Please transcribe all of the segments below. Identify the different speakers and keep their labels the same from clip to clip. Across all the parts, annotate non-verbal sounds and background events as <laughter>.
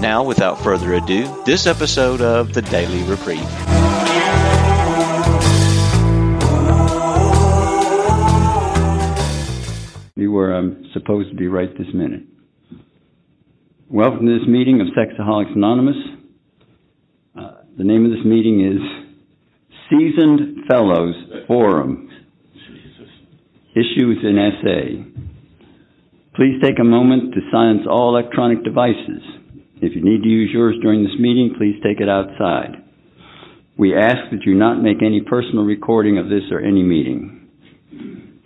Speaker 1: Now, without further ado, this episode of the Daily Reprieve.
Speaker 2: You were um, supposed to be right this minute. Welcome to this meeting of Sexaholics Anonymous. Uh, the name of this meeting is Seasoned Fellows Forum Issues in SA. Please take a moment to silence all electronic devices. If you need to use yours during this meeting, please take it outside. We ask that you not make any personal recording of this or any meeting.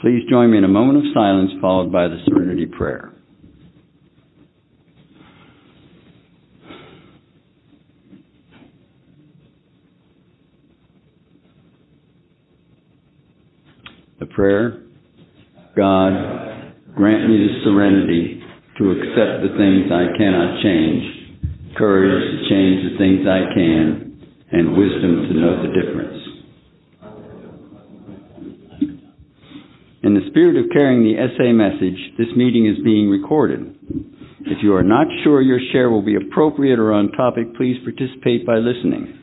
Speaker 2: Please join me in a moment of silence followed by the Serenity Prayer. The prayer God, grant me the serenity to accept the things I cannot change, courage to change the things I can, and wisdom to know the difference. In the spirit of carrying the SA message, this meeting is being recorded. If you are not sure your share will be appropriate or on topic, please participate by listening.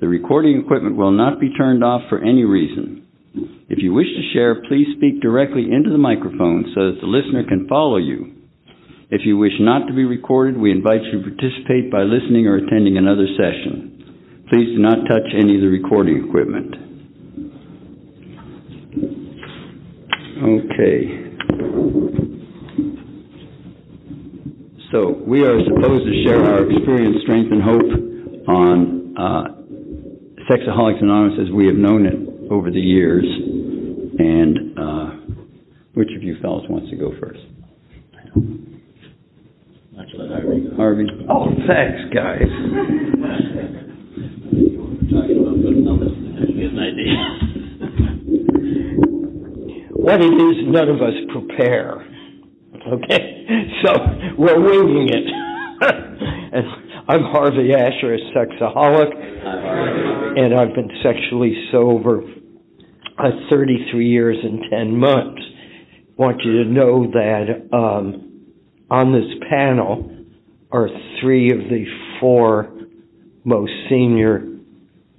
Speaker 2: The recording equipment will not be turned off for any reason. If you wish to share, please speak directly into the microphone so that the listener can follow you. If you wish not to be recorded, we invite you to participate by listening or attending another session. Please do not touch any of the recording equipment. Okay. So, we are supposed to share our experience, strength, and hope on uh, Sexaholics Anonymous as we have known it over the years. And uh, which of you fellows wants to go first? Harvey. Oh, thanks, guys.
Speaker 3: What it is, none of us prepare. Okay? So we're winging it. <laughs> and I'm Harvey Asher, a sexaholic, and I've been sexually sober uh, 33 years and 10 months. want you to know that um, on this panel are three of the four most senior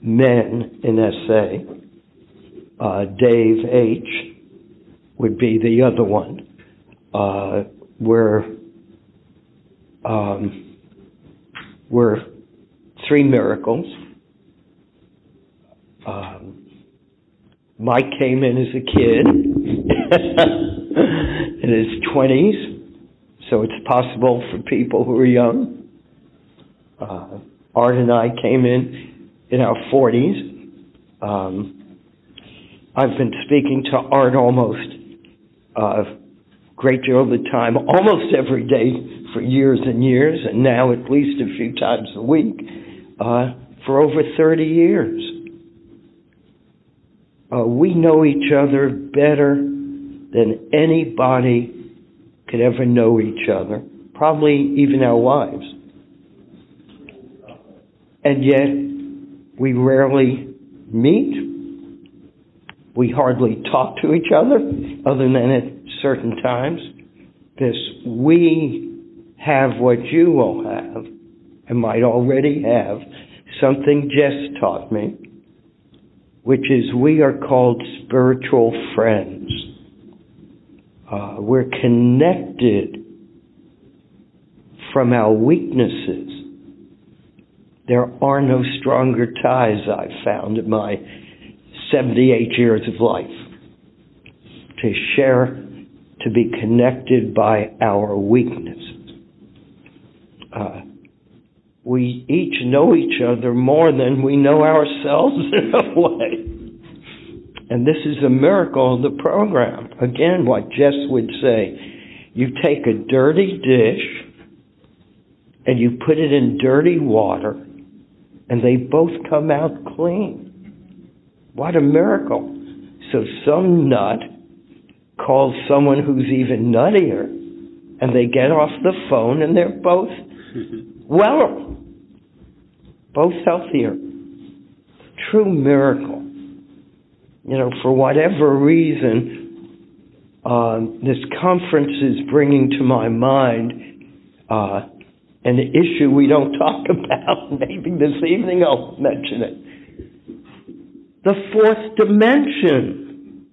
Speaker 3: men in SA. Uh, Dave H. would be the other one. Uh, we're, um, we're three miracles. Um, Mike came in as a kid <laughs> in his 20s, so it's possible for people who are young. Uh, Art and I came in in our 40s. Um, I've been speaking to Art almost a uh, great deal of the time, almost every day for years and years, and now at least a few times a week uh, for over 30 years. Uh, we know each other better than anybody could ever know each other, probably even our wives. And yet, we rarely meet we hardly talk to each other other than at certain times This we have what you will have and might already have, something Jess taught me, which is we are called spiritual friends. Uh, we're connected from our weaknesses. There are no stronger ties I've found in my 78 years of life. To share, to be connected by our weaknesses. Uh, we each know each other more than we know ourselves <laughs> in a way. And this is a miracle of the program. Again, what Jess would say, you take a dirty dish and you put it in dirty water and they both come out clean. What a miracle. So some nut calls someone who's even nuttier, and they get off the phone and they're both <laughs> well, both healthier. True miracle. You know, for whatever reason, uh, this conference is bringing to my mind uh, an issue we don't talk <laughs> about. Maybe this evening I'll mention it. The fourth dimension.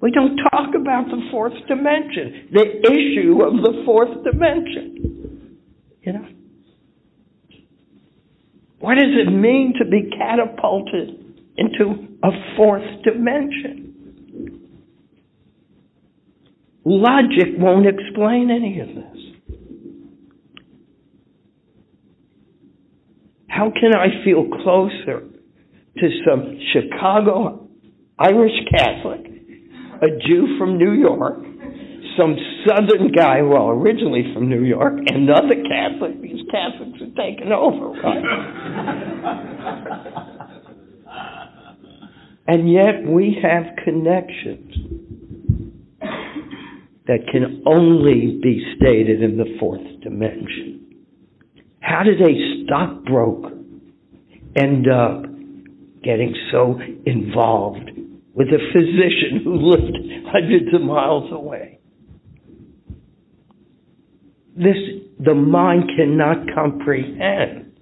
Speaker 3: We don't talk about the fourth dimension, the issue of the fourth dimension. You know? What does it mean to be catapulted into a fourth dimension? Logic won't explain any of this. How can I feel closer to some Chicago Irish Catholic, a Jew from New York, some Southern guy, well, originally from New York, another Catholic, These Catholics are taking over, right? <laughs> and yet we have connections that can only be stated in the fourth dimension. How did a stockbroker end up getting so involved with a physician who lived hundreds of miles away? This, the mind cannot comprehend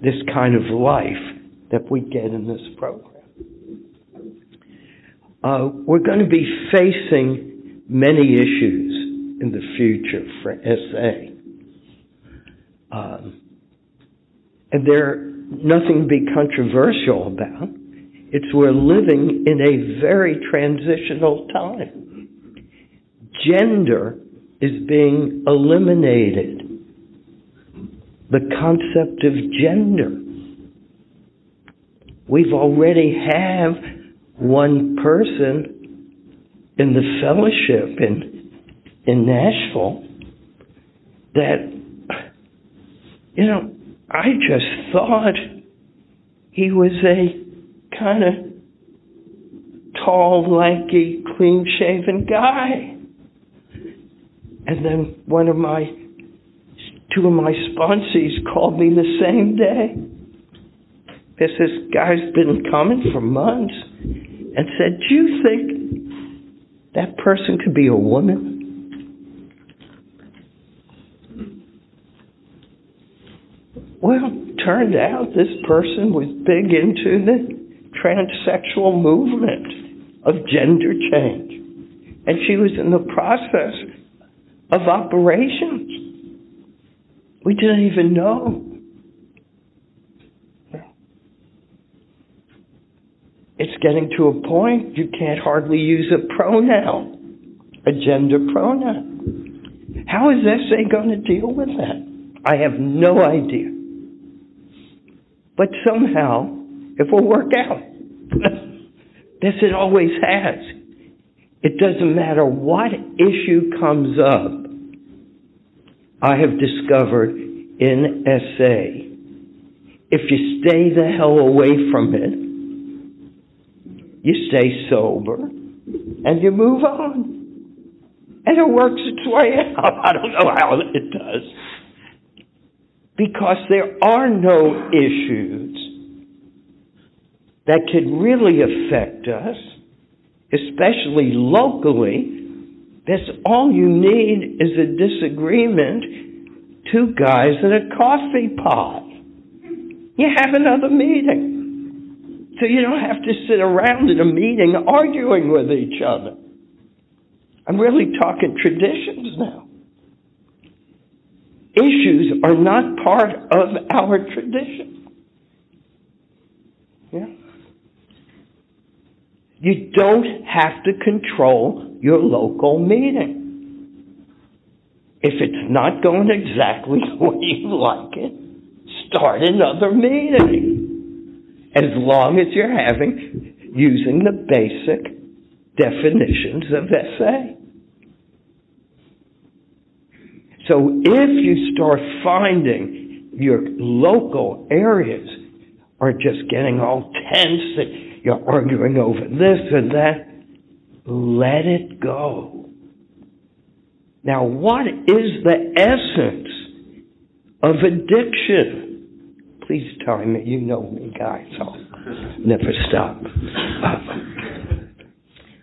Speaker 3: this kind of life that we get in this program. Uh, we're going to be facing many issues in the future for SA. Um, and they're nothing to be controversial about. It's we're living in a very transitional time. Gender is being eliminated. The concept of gender. We've already have one person in the fellowship in in Nashville that you know, I just thought he was a kind of tall, lanky, clean shaven guy. And then one of my, two of my sponsees called me the same day. This guy's been coming for months and said, Do you think that person could be a woman? Well, turned out this person was big into the transsexual movement of gender change. And she was in the process of operations. We didn't even know. It's getting to a point you can't hardly use a pronoun, a gender pronoun. How is SA going to deal with that? I have no idea. But somehow it will work out. <laughs> this it always has. It doesn't matter what issue comes up. I have discovered in SA, if you stay the hell away from it, you stay sober, and you move on. And it works its way out. <laughs> I don't know how it does because there are no issues that could really affect us, especially locally. That's all you need is a disagreement, two guys in a coffee pot. You have another meeting. So you don't have to sit around in a meeting arguing with each other. I'm really talking traditions now issues are not part of our tradition. Yeah. You don't have to control your local meeting. If it's not going exactly <laughs> the way you like it, start another meeting. As long as you're having using the basic definitions of SA. So if you start finding your local areas are just getting all tense and you're arguing over this and that. Let it go. Now, what is the essence of addiction? Please tell me, you know me, guys. I'll never stop.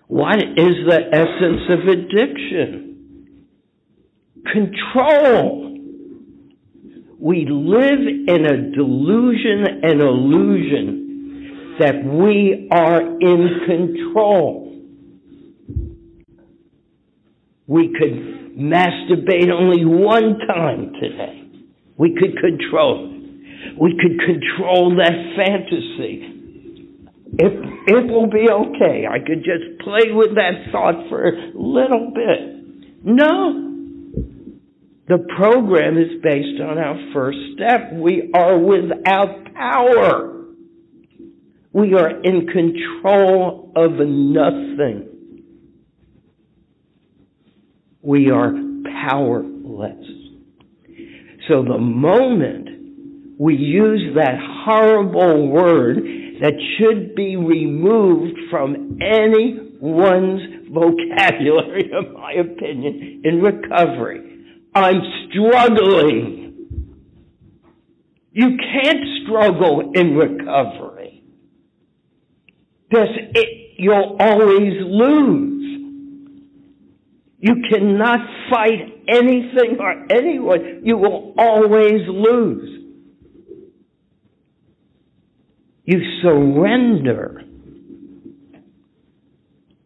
Speaker 3: What is the essence of addiction? Control. We live in a delusion and illusion that we are in control. We could masturbate only one time today. We could control it. We could control that fantasy. It, it will be okay. I could just play with that thought for a little bit. No. The program is based on our first step. We are without power. We are in control of nothing. We are powerless. So the moment we use that horrible word that should be removed from anyone's vocabulary, <laughs> in my opinion, in recovery. I'm struggling. You can't struggle in recovery. Because it, you'll always lose. You cannot fight anything or anyone. You will always lose. You surrender.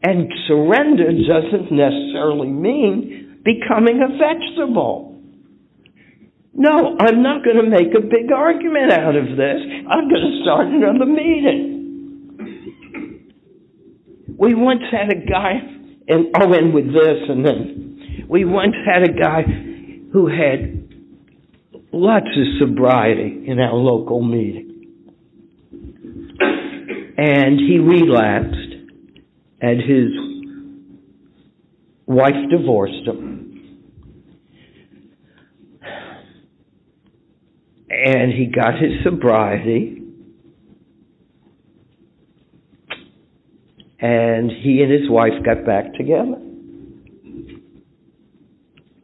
Speaker 3: And surrender doesn't necessarily mean becoming a vegetable. No, I'm not going to make a big argument out of this. I'm going to start another meeting. We once had a guy and I'll end with this, and then we once had a guy who had lots of sobriety in our local meeting. And he relapsed, and his wife divorced him. And he got his sobriety, and he and his wife got back together.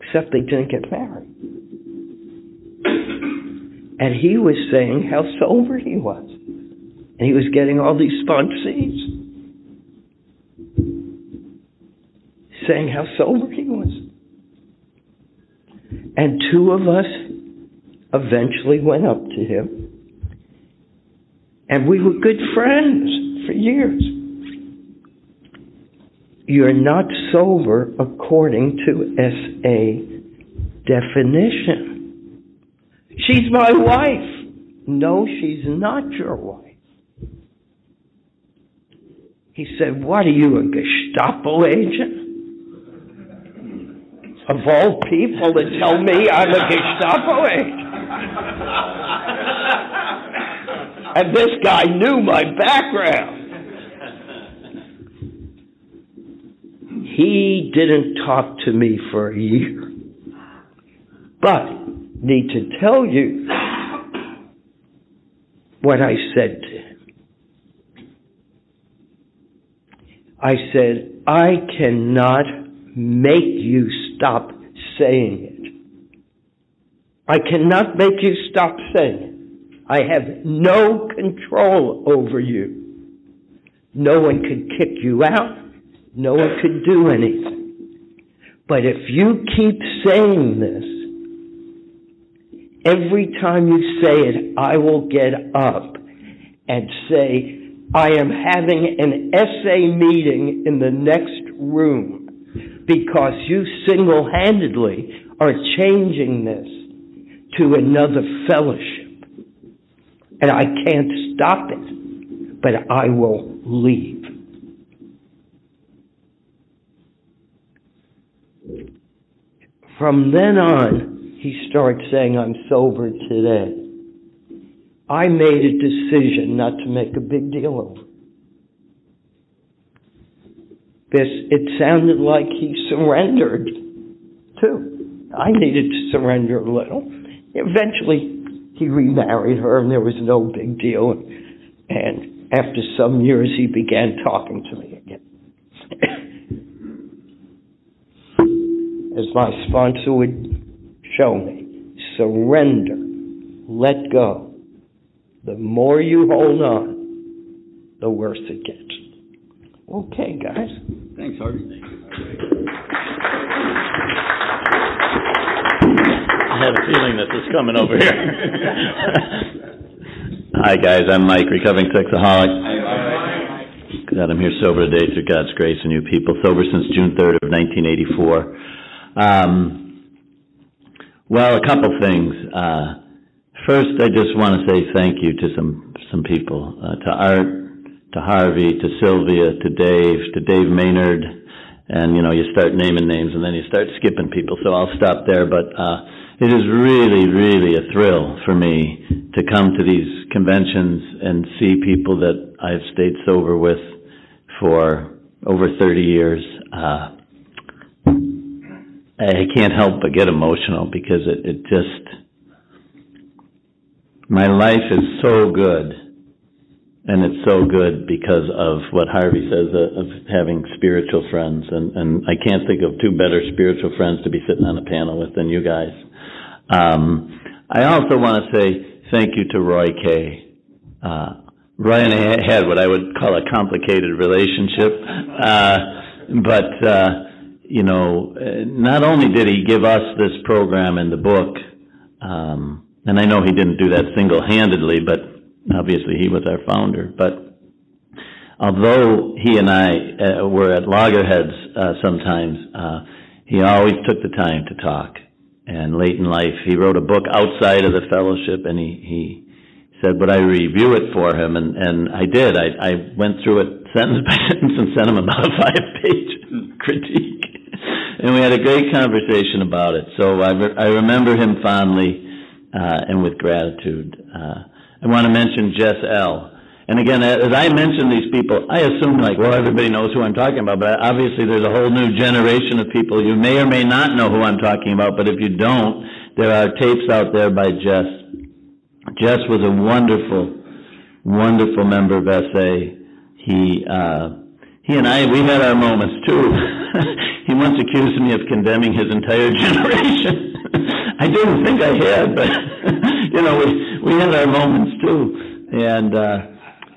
Speaker 3: Except they didn't get married. And he was saying how sober he was. And he was getting all these sponge. Saying how sober he was. And two of us eventually went up to him. And we were good friends for years you're not sober according to SA definition. She's my wife. No, she's not your wife. He said, What are you, a Gestapo agent? Of all people to tell me I'm a Gestapo agent. and this guy knew my background. He didn't talk to me for a year. But, need to tell you what I said to him. I said, I cannot make you stop saying it. I cannot make you stop saying it. I have no control over you. No one could kick you out. No one could do anything. But if you keep saying this, every time you say it, I will get up and say, I am having an SA meeting in the next room because you single handedly are changing this to another fellowship. And I can't stop it, but I will leave. From then on, he starts saying, I'm sober today. I made a decision not to make a big deal of it. This, it sounded like he surrendered too. I needed to surrender a little. Eventually, he remarried her, and there was no big deal. And after some years, he began talking to me again. As my sponsor would show me, surrender, let go. The more you hold on, the worse it gets. Okay, guys.
Speaker 2: Thanks, Harvey.
Speaker 4: I had a feeling that was coming over here. <laughs> Hi, guys. I'm Mike, recovering sexaholic. God, I'm here sober today through God's grace and you people. Sober since June 3rd of 1984. Um, well, a couple things. Uh, first, I just want to say thank you to some some people, uh, to Art, to Harvey, to Sylvia, to Dave, to Dave Maynard, and you know you start naming names and then you start skipping people. So I'll stop there. But uh, it is really, really a thrill for me to come to these conventions and see people that I've stayed sober with for over 30 years. Uh, I can't help but get emotional because it, it just, my life is so good. And it's so good because of what Harvey says uh, of having spiritual friends. And, and I can't think of two better spiritual friends to be sitting on a panel with than you guys. Um, I also want to say thank you to Roy Kay. Uh, Roy and I had what I would call a complicated relationship, uh, but uh, you know, not only did he give us this program in the book, um, and I know he didn't do that single-handedly, but obviously he was our founder. But although he and I uh, were at loggerheads uh, sometimes, uh, he always took the time to talk. And late in life he wrote a book outside of the fellowship and he he said would I review it for him? And and I did. I I went through it sentence <laughs> by sentence and sent him about a five page <laughs> critique. And we had a great conversation about it. So I re- I remember him fondly uh and with gratitude uh I want to mention Jess L and again, as I mention these people, I assume like, well, everybody knows who I'm talking about, but obviously there's a whole new generation of people. You may or may not know who I'm talking about, but if you don't, there are tapes out there by Jess. Jess was a wonderful, wonderful member of SA. He, uh, he and I, we had our moments too. <laughs> he once accused me of condemning his entire <laughs> generation. I didn't think I had, but, <laughs> you know, we, we had our moments too. And, uh,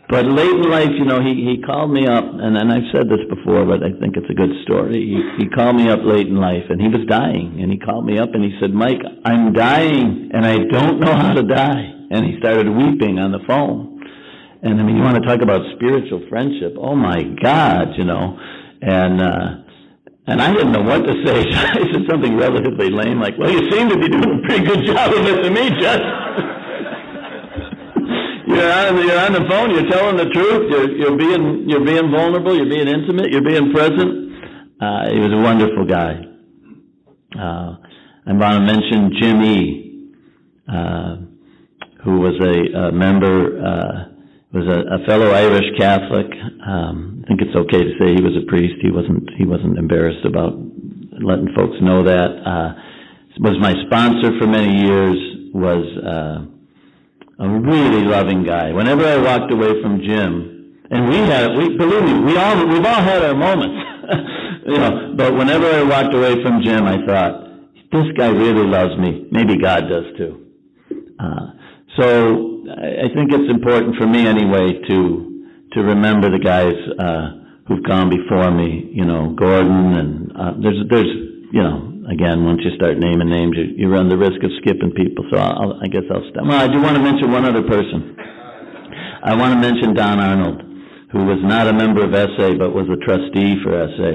Speaker 4: but late in life, you know, he, he called me up, and, and I've said this before, but I think it's a good story. He, he called me up late in life, and he was dying, and he called me up and he said, Mike, I'm dying, and I don't know how to die. And he started weeping on the phone. And I mean, you want to talk about spiritual friendship. Oh my God, you know. And, uh, and I didn't know what to say. <laughs> I said something relatively lame, like, well, you seem to be doing a pretty good job of it to me, Jess. <laughs> you're on you're on the phone. You're telling the truth. You're you're being you're being vulnerable. You're being intimate. You're being present. Uh, he was a wonderful guy. Uh, I want to mention Jim E, uh, who was a, a member, uh, was a, a fellow Irish Catholic. Um, I think it's okay to say he was a priest. He wasn't he wasn't embarrassed about letting folks know that. Uh, was my sponsor for many years. Was uh, a really loving guy. Whenever I walked away from Jim, and we had, we believe me, we all we've all had our moments, <laughs> you know. But whenever I walked away from Jim, I thought, this guy really loves me. Maybe God does too. Uh, so I think it's important for me anyway to to remember the guys uh, who've gone before me. You know, Gordon and uh, there's there's you know again, once you start naming names, you, you run the risk of skipping people. So I'll, I guess I'll stop. Well, I do want to mention one other person. I want to mention Don Arnold, who was not a member of SA, but was a trustee for SA,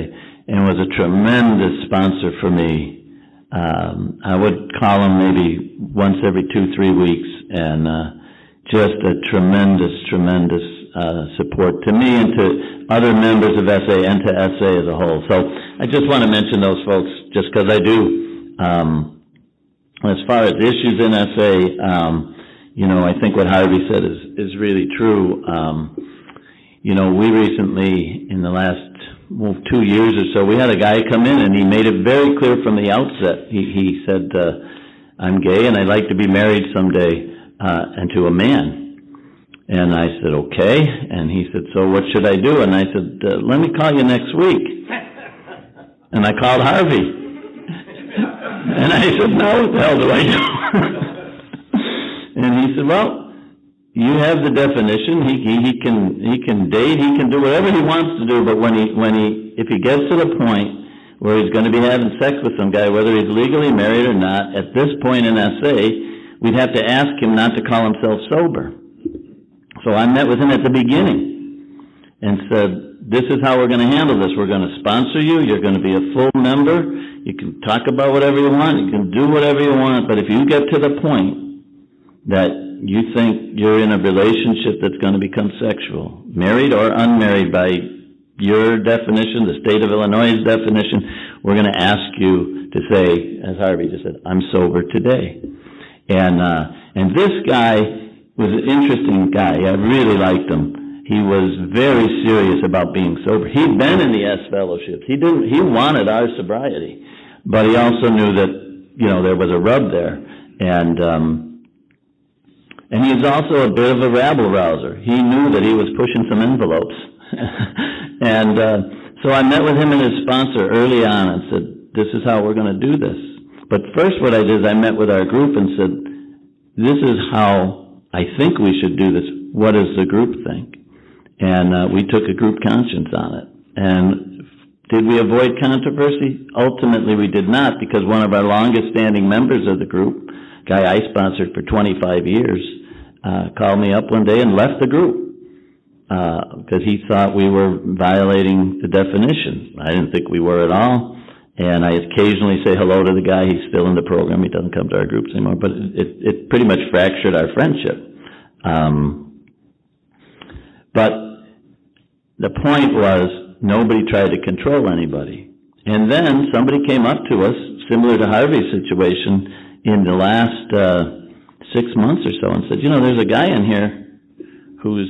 Speaker 4: and was a tremendous sponsor for me. Um, I would call him maybe once every two, three weeks, and uh, just a tremendous, tremendous uh, support to me and to other members of SA and to SA as a whole. So I just want to mention those folks just because I do. Um, as far as issues in SA, um, you know, I think what Harvey said is is really true. Um, you know, we recently, in the last well, two years or so, we had a guy come in and he made it very clear from the outset. He he said, uh, "I'm gay and I'd like to be married someday." Uh, and to a man. And I said, okay. And he said, so what should I do? And I said, uh, let me call you next week. <laughs> And I called Harvey. and I said, now what the hell do I do? <laughs> and he said, well, you have the definition. He, he, he can, he can date, he can do whatever he wants to do, but when he, when he, if he gets to the point where he's going to be having sex with some guy, whether he's legally married or not, at this point in SA, we'd have to ask him not to call himself sober. So I met with him at the beginning and said, this is how we're going to handle this. We're going to sponsor you. You're going to be a full member. You can talk about whatever you want. You can do whatever you want. But if you get to the point that you think you're in a relationship that's going to become sexual, married or unmarried by your definition, the state of Illinois' definition, we're going to ask you to say, as Harvey just said, I'm sober today. And, uh, and this guy, was an interesting guy. I really liked him. He was very serious about being sober. He'd been in the S fellowships. He didn't. He wanted our sobriety, but he also knew that you know there was a rub there, and um, and he was also a bit of a rabble rouser. He knew that he was pushing some envelopes, <laughs> and uh, so I met with him and his sponsor early on and said, "This is how we're going to do this." But first, what I did is I met with our group and said, "This is how." I think we should do this. What does the group think? And uh, we took a group conscience on it. And did we avoid controversy? Ultimately, we did not because one of our longest standing members of the group, guy I sponsored for 25 years, uh, called me up one day and left the group because uh, he thought we were violating the definition. I didn't think we were at all. And I occasionally say hello to the guy. He's still in the program. He doesn't come to our groups anymore. But it, it, pretty much fractured our friendship. Um, but the point was nobody tried to control anybody. And then somebody came up to us, similar to Harvey's situation, in the last uh, six months or so, and said, "You know, there's a guy in here who's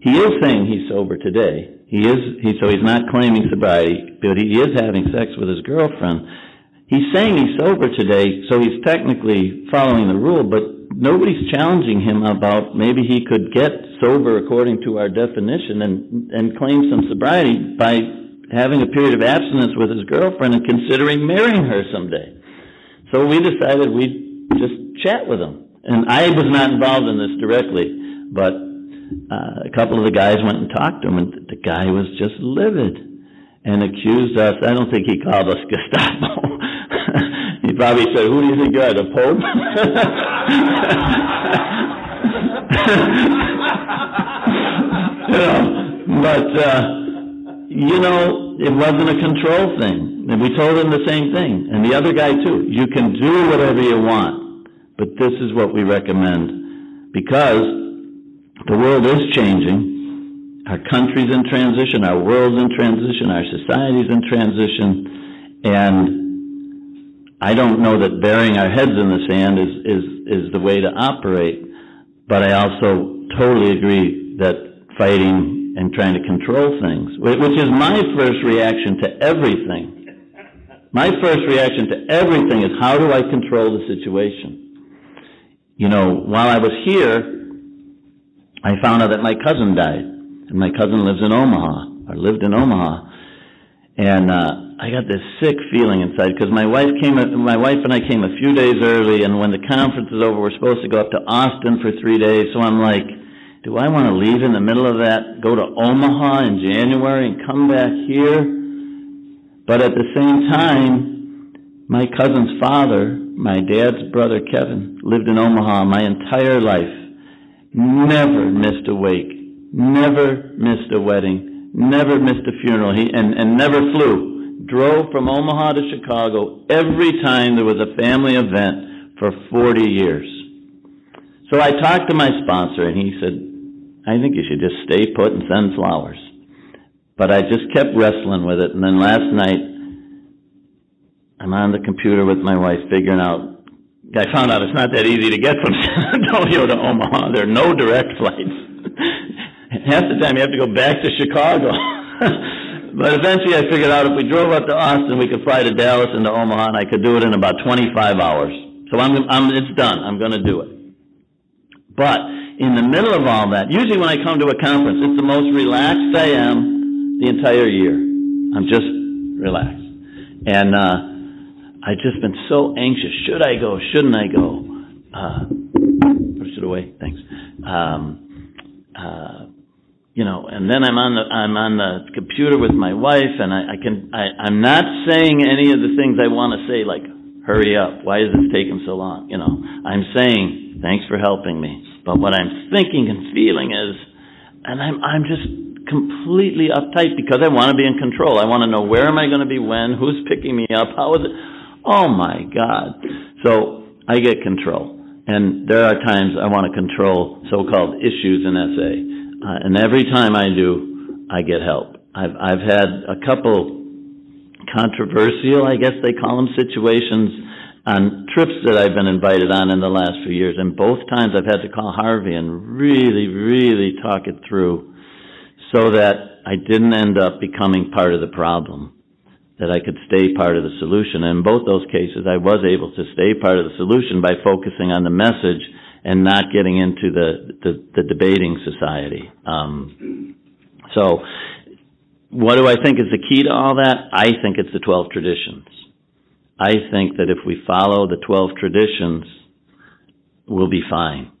Speaker 4: he is saying he's sober today, he is, he, so he's not claiming sobriety, but he is having sex with his girlfriend. He's saying he's sober today, so he's technically following the rule, but nobody's challenging him about maybe he could get sober according to our definition and, and claim some sobriety by having a period of abstinence with his girlfriend and considering marrying her someday. So we decided we'd just chat with him. And I was not involved in this directly, but uh, a couple of the guys went and talked to him, and the guy was just livid and accused us. I don't think he called us <laughs> Gestapo. <laughs> he probably said, "Who do you think you are, the Pope?" <laughs> you know, but uh, you know, it wasn't a control thing, and we told him the same thing, and the other guy too. You can do whatever you want, but this is what we recommend because the world is changing. Our country's in transition, our world's in transition, our society's in transition, and I don't know that burying our heads in the sand is, is, is the way to operate, but I also totally agree that fighting and trying to control things, which is my first reaction to everything. My first reaction to everything is how do I control the situation? You know, while I was here, I found out that my cousin died, and my cousin lives in Omaha, or lived in Omaha, and uh, I got this sick feeling inside because my wife came, my wife and I came a few days early, and when the conference is over, we're supposed to go up to Austin for three days. So I'm like, do I want to leave in the middle of that, go to Omaha in January, and come back here? But at the same time, my cousin's father, my dad's brother Kevin, lived in Omaha my entire life never missed a wake, never missed a wedding, never missed a funeral, he, and, and never flew. Drove from Omaha to Chicago every time there was a family event for 40 years. So I talked to my sponsor and he said, I think you should just stay put and send flowers. But I just kept wrestling with it. And then last night, I'm on the computer with my wife figuring out I found out it's not that easy to get from <laughs> San Antonio to Omaha. There are no direct flights. <laughs> Half the time you have to go back to Chicago. <laughs> but eventually I figured out if we drove up to Austin, we could fly to Dallas and to Omaha, and I could do it in about 25 hours. So I'm, I'm, it's done. I'm going to do it. But in the middle of all that, usually when I come to a conference, it's the most relaxed I am the entire year. I'm just relaxed. And uh, I've just been so anxious. Should I go? Shouldn't I go? Uh, push it away. Thanks. Um, uh, you know, and then I'm on the I'm on the computer with my wife, and I, I can I, I'm not saying any of the things I want to say, like hurry up, why is this taking so long? You know, I'm saying thanks for helping me, but what I'm thinking and feeling is, and I'm I'm just completely uptight because I want to be in control. I want to know where am I going to be when, who's picking me up, how is it? Oh my God! So I get control, and there are times I want to control so-called issues in SA uh, and every time I do, I get help. I've I've had a couple controversial, I guess they call them, situations on trips that I've been invited on in the last few years, and both times I've had to call Harvey and really, really talk it through, so that I didn't end up becoming part of the problem. That I could stay part of the solution. And in both those cases, I was able to stay part of the solution by focusing on the message and not getting into the the, the debating society. Um, so, what do I think is the key to all that? I think it's the twelve traditions. I think that if we follow the twelve traditions, we'll be fine.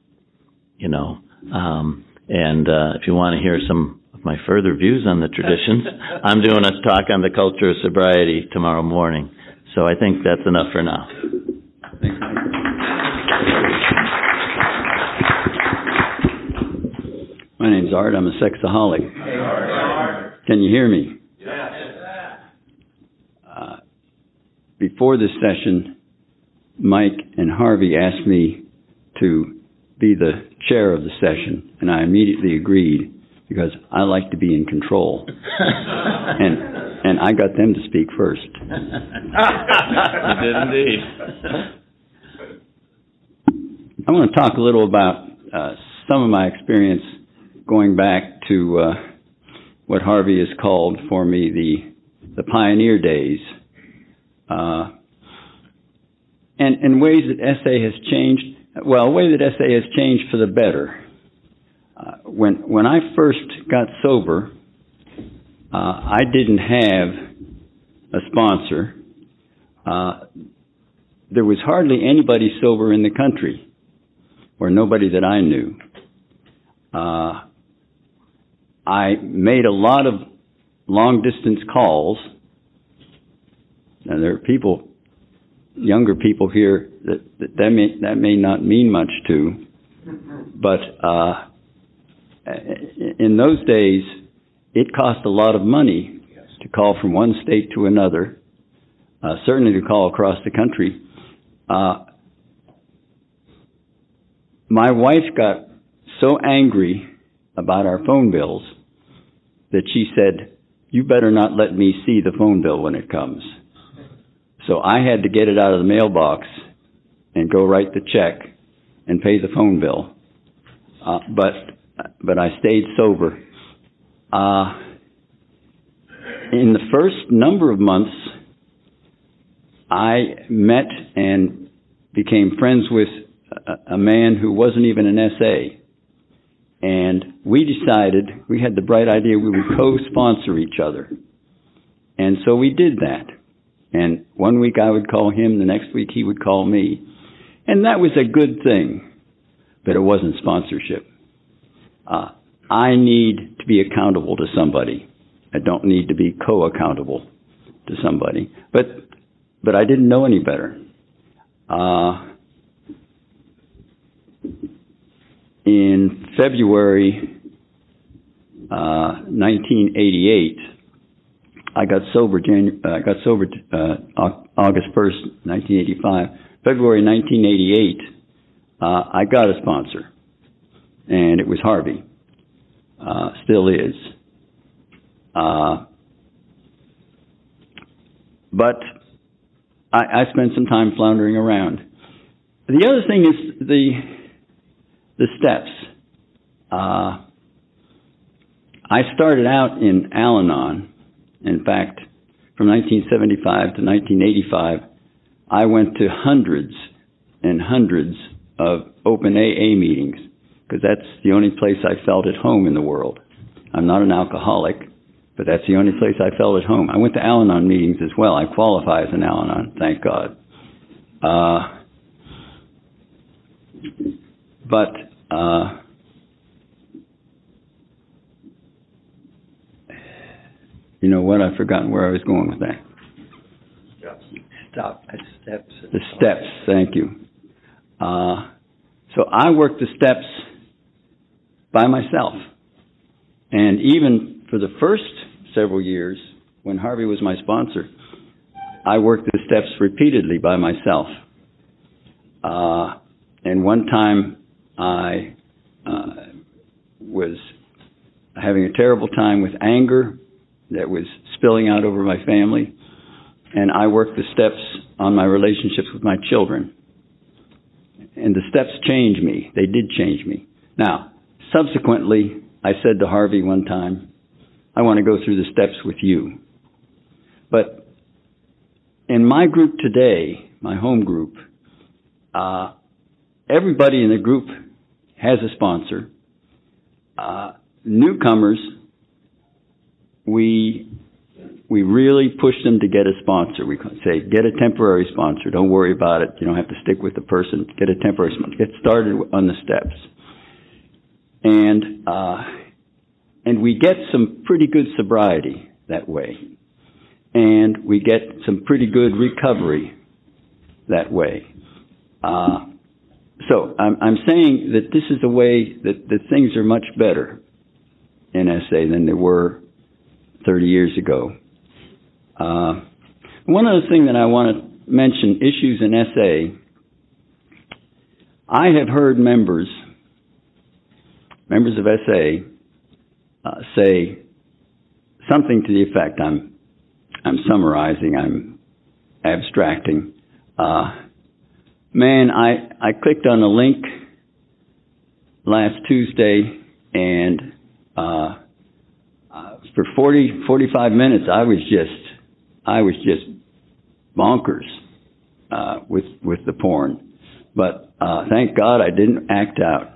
Speaker 4: You know, um, and uh, if you want to hear some my further views on the traditions, <laughs> I'm doing a talk on the culture of sobriety tomorrow morning. So I think that's enough for now.
Speaker 2: My name's Art. I'm a sexaholic.
Speaker 5: Hey, Art.
Speaker 2: Can you hear me?
Speaker 5: Yes.
Speaker 2: Uh, before this session, Mike and Harvey asked me to be the chair of the session, and I immediately agreed because I like to be in control. <laughs> and and I got them to speak first.
Speaker 4: you did indeed.
Speaker 2: I want to talk a little about uh, some of my experience going back to uh, what Harvey has called for me the the pioneer days, uh, and in ways that SA has changed. Well, a way that SA has changed for the better. Uh, when when I first got sober, uh, I didn't have a sponsor. Uh, there was hardly anybody sober in the country, or nobody that I knew. Uh, I made a lot of long distance calls. And there are people, younger people here that that, that may that may not mean much to, but uh, in those days, it cost a lot of money to call from one state to another. Uh, certainly to call across the country. Uh, my wife got so angry about our phone bills that she said, You better not let me see the phone bill when it comes. So I had to get it out of the mailbox and go write the check and pay the phone bill. Uh, but but I stayed sober. Uh, in the first number of months, I met and became friends with a, a man who wasn't even an SA. And we decided, we had the bright idea we would co-sponsor each other. And so we did that. And one week I would call him, the next week he would call me. And that was a good thing, but it wasn't sponsorship. Uh, I need to be accountable to somebody. I don't need to be co-accountable to somebody. But, but I didn't know any better. Uh, in February uh, 1988, I got sober. Uh, I got sober uh, August 1st, 1985. February 1988, uh, I got a sponsor, and it was Harvey. Uh, still is. Uh, but I, I spent some time floundering around. The other thing is the the steps. Uh, I started out in Al Anon. In fact, from 1975 to 1985, I went to hundreds and hundreds of open AA meetings. Because that's the only place I felt at home in the world. I'm not an alcoholic, but that's the only place I felt at home. I went to Al Anon meetings as well. I qualify as an Al Anon, thank God. Uh, but uh, you know what? I've forgotten where I was going with that.
Speaker 3: Stop at steps.
Speaker 2: The steps, thank you. Uh, so I worked the steps by myself. And even for the first several years, when Harvey was my sponsor, I worked the steps repeatedly by myself. Uh, and one time I uh, was having a terrible time with anger that was spilling out over my family, and I worked the steps on my relationships with my children. And the steps changed me. They did change me. Now, subsequently, I said to Harvey one time, I want to go through the steps with you. But in my group today, my home group, uh, everybody in the group has a sponsor. Uh, newcomers, we we really push them to get a sponsor. We say, get a temporary sponsor. Don't worry about it. You don't have to stick with the person. Get a temporary sponsor. Get started on the steps. And uh, and we get some pretty good sobriety that way, and we get some pretty good recovery that way. Uh, so I'm, I'm saying that this is a way that, that things are much better in SA than they were 30 years ago. Uh, one other thing that I want to mention, issues in SA. I have heard members, members of SA, uh, say something to the effect, I'm, I'm summarizing, I'm abstracting. Uh, Man, I, I clicked on a link last Tuesday and uh, uh, for 40, 45 minutes I was just, I was just bonkers uh, with, with the porn. But uh, thank God I didn't act out.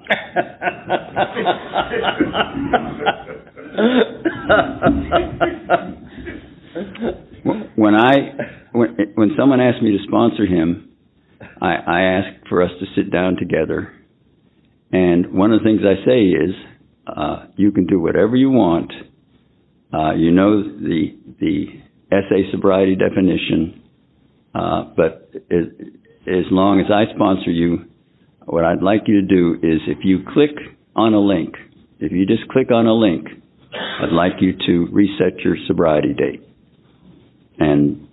Speaker 2: when I when when someone asked me to sponsor him, I, I ask for us to sit down together. And one of the things I say is, uh, you can do whatever you want. Uh, you know the the SA sobriety definition, uh, but as long as I sponsor you, what I'd like you to do is if you click on a link, if you just click on a link, I'd like you to reset your sobriety date. And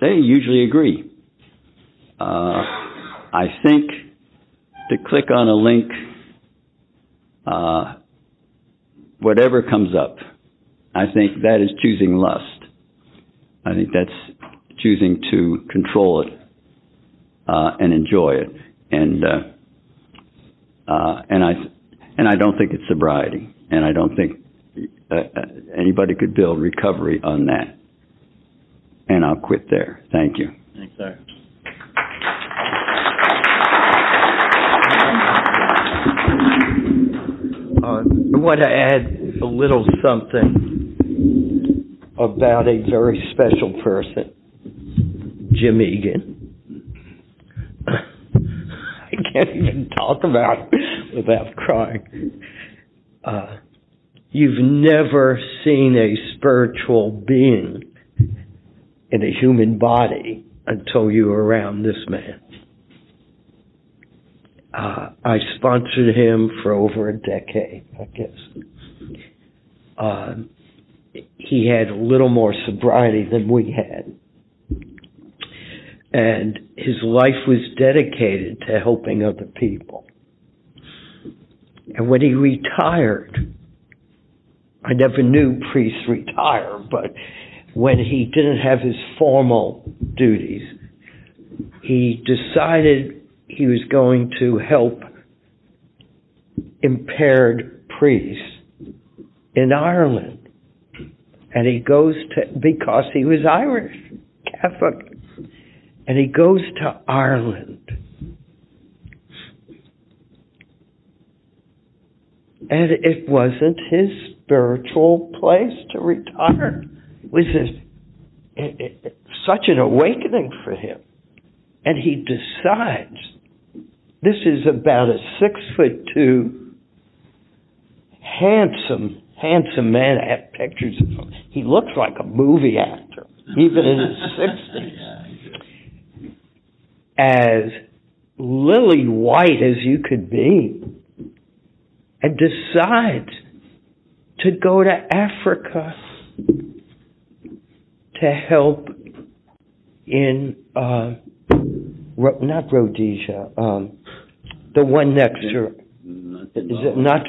Speaker 2: they usually agree. Uh, I think to click on a link, uh, whatever comes up, I think that is choosing lust. I think that's choosing to control it uh, and enjoy it, and uh, uh, and I and I don't think it's sobriety, and I don't think uh, uh, anybody could build recovery on that. And I'll quit there. Thank you.
Speaker 4: Thanks, sir.
Speaker 3: Uh, I want to add a little something about a very special person, Jim Egan. Can't even talk about without crying. Uh, you've never seen a spiritual being in a human body until you were around this man. Uh, I sponsored him for over a decade, I guess. Uh, he had a little more sobriety than we had. And his life was dedicated to helping other people. And when he retired, I never knew priests retire, but when he didn't have his formal duties, he decided he was going to help impaired priests in Ireland. And he goes to, because he was Irish, Catholic, and he goes to Ireland. and it wasn't his spiritual place to retire. It was a, it, it, such an awakening for him. And he decides this is about a six foot two, handsome, handsome man. I have pictures of him. He looks like a movie actor, even in his <laughs> 60s. As lily white as you could be, and decides to go to Africa to help in uh, not Rhodesia, um, the one next to is it not?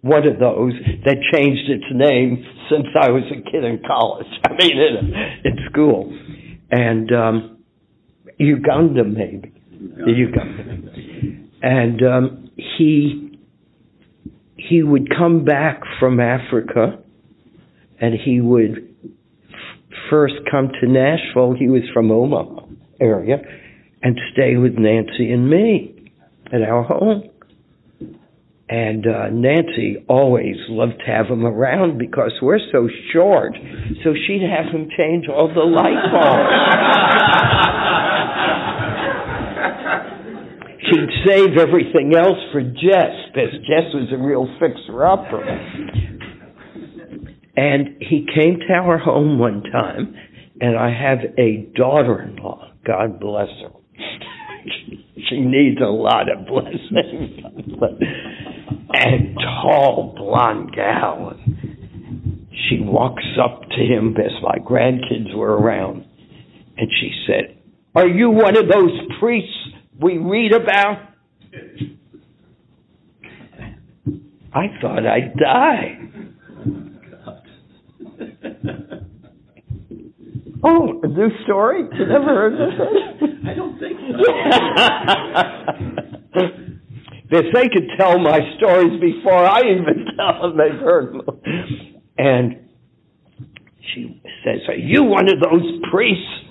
Speaker 3: One of those that changed its name since I was a kid in college. <laughs> I mean, in, in school, and um, Uganda maybe, Uganda, and um, he he would come back from Africa, and he would f- first come to Nashville. He was from Omaha area, and stay with Nancy and me at our home. And uh, Nancy always loved to have him around because we're so short. So she'd have him change all the light bulbs. <laughs> she'd save everything else for Jess because Jess was a real fixer upper. And he came to our home one time, and I have a daughter in law. God bless her. <laughs> she needs a lot of blessing. and tall blonde gal. She walks up to him as my grandkids were around, and she said, "Are you one of those priests we read about?" I thought I'd die. <laughs> Oh, a new story? You never heard this? <laughs>
Speaker 4: I don't think
Speaker 3: so. <laughs> if they could tell my stories before I even tell them, they've heard them. And she says, Are you one of those priests?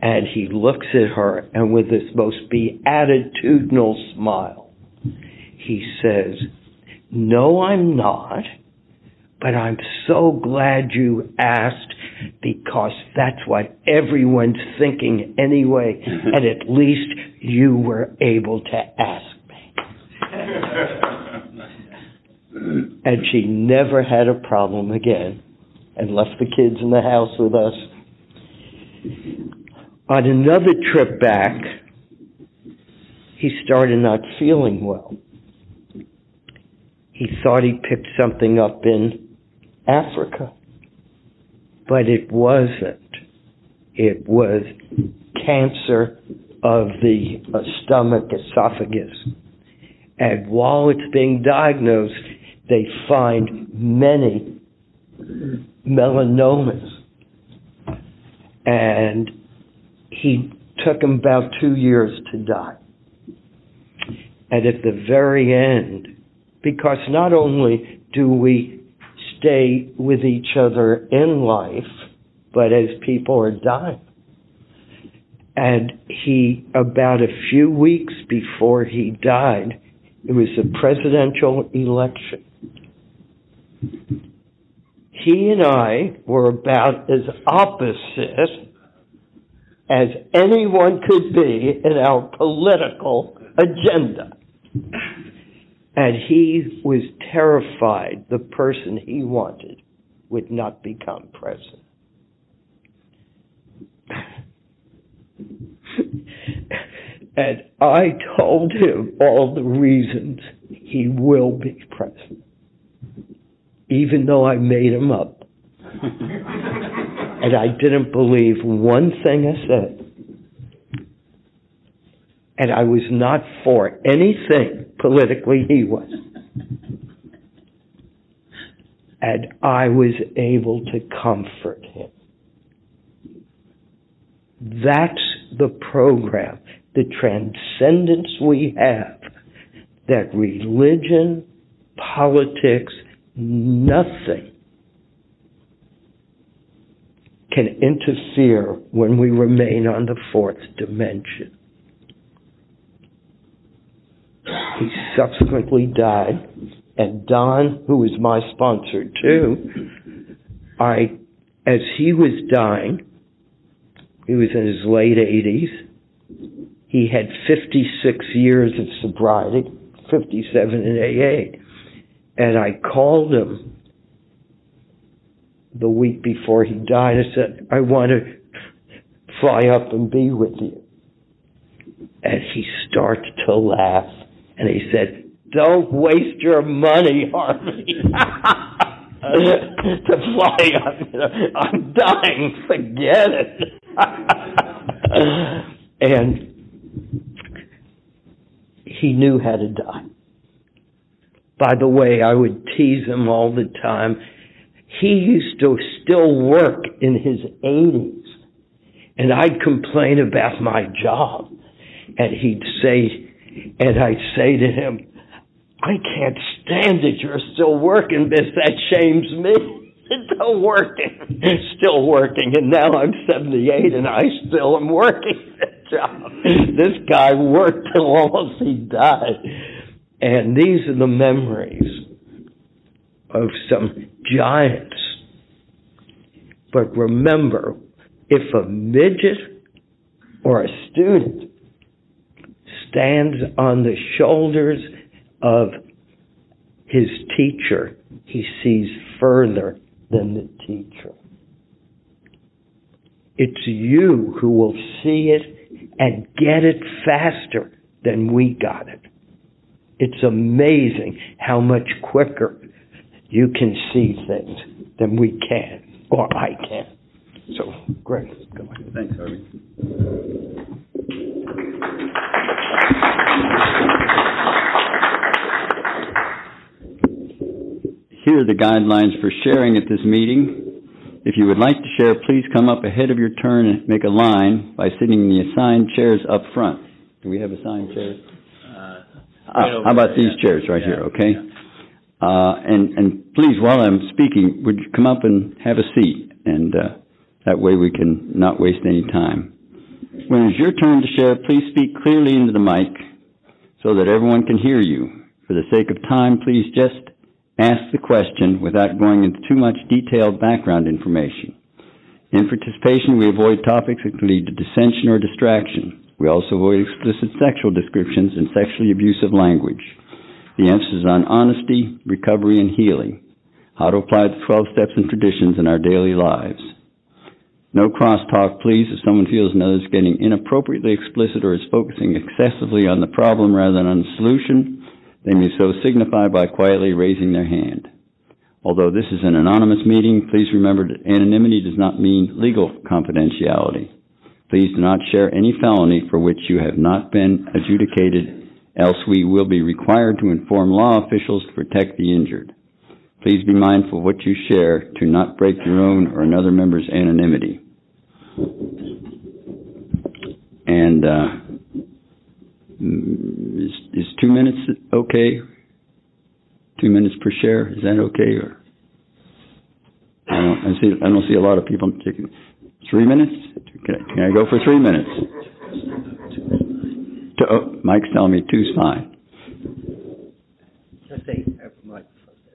Speaker 3: And he looks at her, and with this most beatitudinal smile, he says, No, I'm not, but I'm so glad you asked because that's what everyone's thinking anyway, mm-hmm. and at least you were able to ask me. <laughs> and she never had a problem again and left the kids in the house with us. On another trip back, he started not feeling well. He thought he picked something up in Africa but it wasn't. It was cancer of the uh, stomach esophagus. And while it's being diagnosed, they find many melanomas. And he took him about two years to die. And at the very end, because not only do we stay with each other in life, but as people are dying. And he, about a few weeks before he died, it was a presidential election. He and I were about as opposite as anyone could be in our political agenda. And he was terrified the person he wanted would not become president. and I told him all the reasons he will be president, even though I made him up. <laughs> and I didn't believe one thing I said. And I was not for anything politically he was. And I was able to comfort him. That's the program, the transcendence we have that religion, politics, nothing can interfere when we remain on the fourth dimension. He subsequently died And Don, who was my sponsor too, I, as he was dying, he was in his late 80s. He had 56 years of sobriety, 57 in AA. And I called him the week before he died. I said, I want to fly up and be with you. And he started to laugh. And he said, Don't waste your money, Harvey. <laughs> to fly up. I'm dying. Forget it. <laughs> and he knew how to die. By the way, I would tease him all the time. He used to still work in his 80s. And I'd complain about my job. And he'd say, and I'd say to him, I can't stand it. You're still working, Miss. That shames me. <laughs> Still working, still working, and now I'm 78 and I still am working <laughs> that job. This guy worked till almost he died. And these are the memories of some giants. But remember, if a midget or a student stands on the shoulders of his teacher, he sees further than the teacher. It's you who will see it and get it faster than we got it. It's amazing how much quicker you can see things than we can, or I can. So, great. Go ahead.
Speaker 2: Thanks, Harvey. Here are the guidelines for sharing at this meeting. If you would like to share, please come up ahead of your turn and make a line by sitting in the assigned chairs up front. Do we have assigned chairs?
Speaker 4: Uh,
Speaker 2: Ah, how about these chairs right here, okay? Uh, and, and please, while I'm speaking, would you come up and have a seat? And, uh, that way we can not waste any time. When it's your turn to share, please speak clearly into the mic so that everyone can hear you. For the sake of time, please just ask the question without going into too much detailed background information. In participation, we avoid topics that can lead to dissension or distraction. We also avoid explicit sexual descriptions and sexually abusive language. The emphasis is on honesty, recovery, and healing. How to apply the 12 steps and traditions in our daily lives. No crosstalk, please. If someone feels another is getting inappropriately explicit or is focusing excessively on the problem rather than on the solution, they may so signify by quietly raising their hand. Although this is an anonymous meeting, please remember that anonymity does not mean legal confidentiality. Please do not share any felony for which you have not been adjudicated, else we will be required to inform law officials to protect the injured. Please be mindful of what you share to not break your own or another member's anonymity. And uh, is, is two minutes okay? Two minutes per share, is that okay? Or I don't, I see. I don't see a lot of people taking three minutes. Can I, can I go for three minutes? To, oh, Mike's telling me two's fine.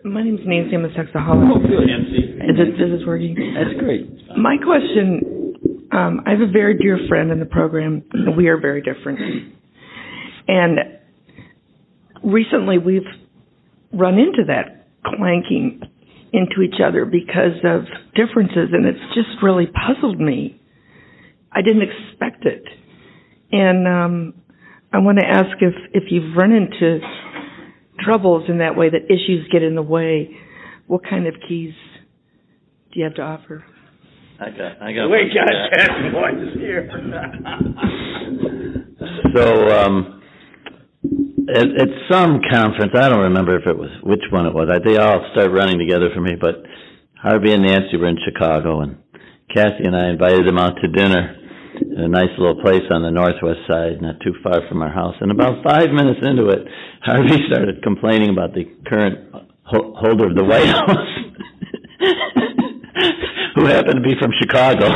Speaker 5: My name's Nancy. I'm a sexaholic.
Speaker 2: Oh, good.
Speaker 5: Is it, is this working?
Speaker 2: That's great.
Speaker 5: My question, um, I have a very dear friend in the program. We are very different. And recently we've run into that clanking into each other because of differences and it's just really puzzled me. I didn't expect it. And um I want to ask if if you've run into troubles in that way that issues get in the way, what kind of keys do you have to offer?
Speaker 4: I got, I got.
Speaker 3: We
Speaker 4: one
Speaker 3: got
Speaker 4: for that.
Speaker 3: ten ones here.
Speaker 4: So, um, at, at some conference, I don't remember if it was, which one it was, I, they all started running together for me, but Harvey and Nancy were in Chicago, and Kathy and I invited them out to dinner at a nice little place on the northwest side, not too far from our house. And about five minutes into it, Harvey started complaining about the current ho- holder of the White House, <laughs> who happened to be from Chicago. <laughs>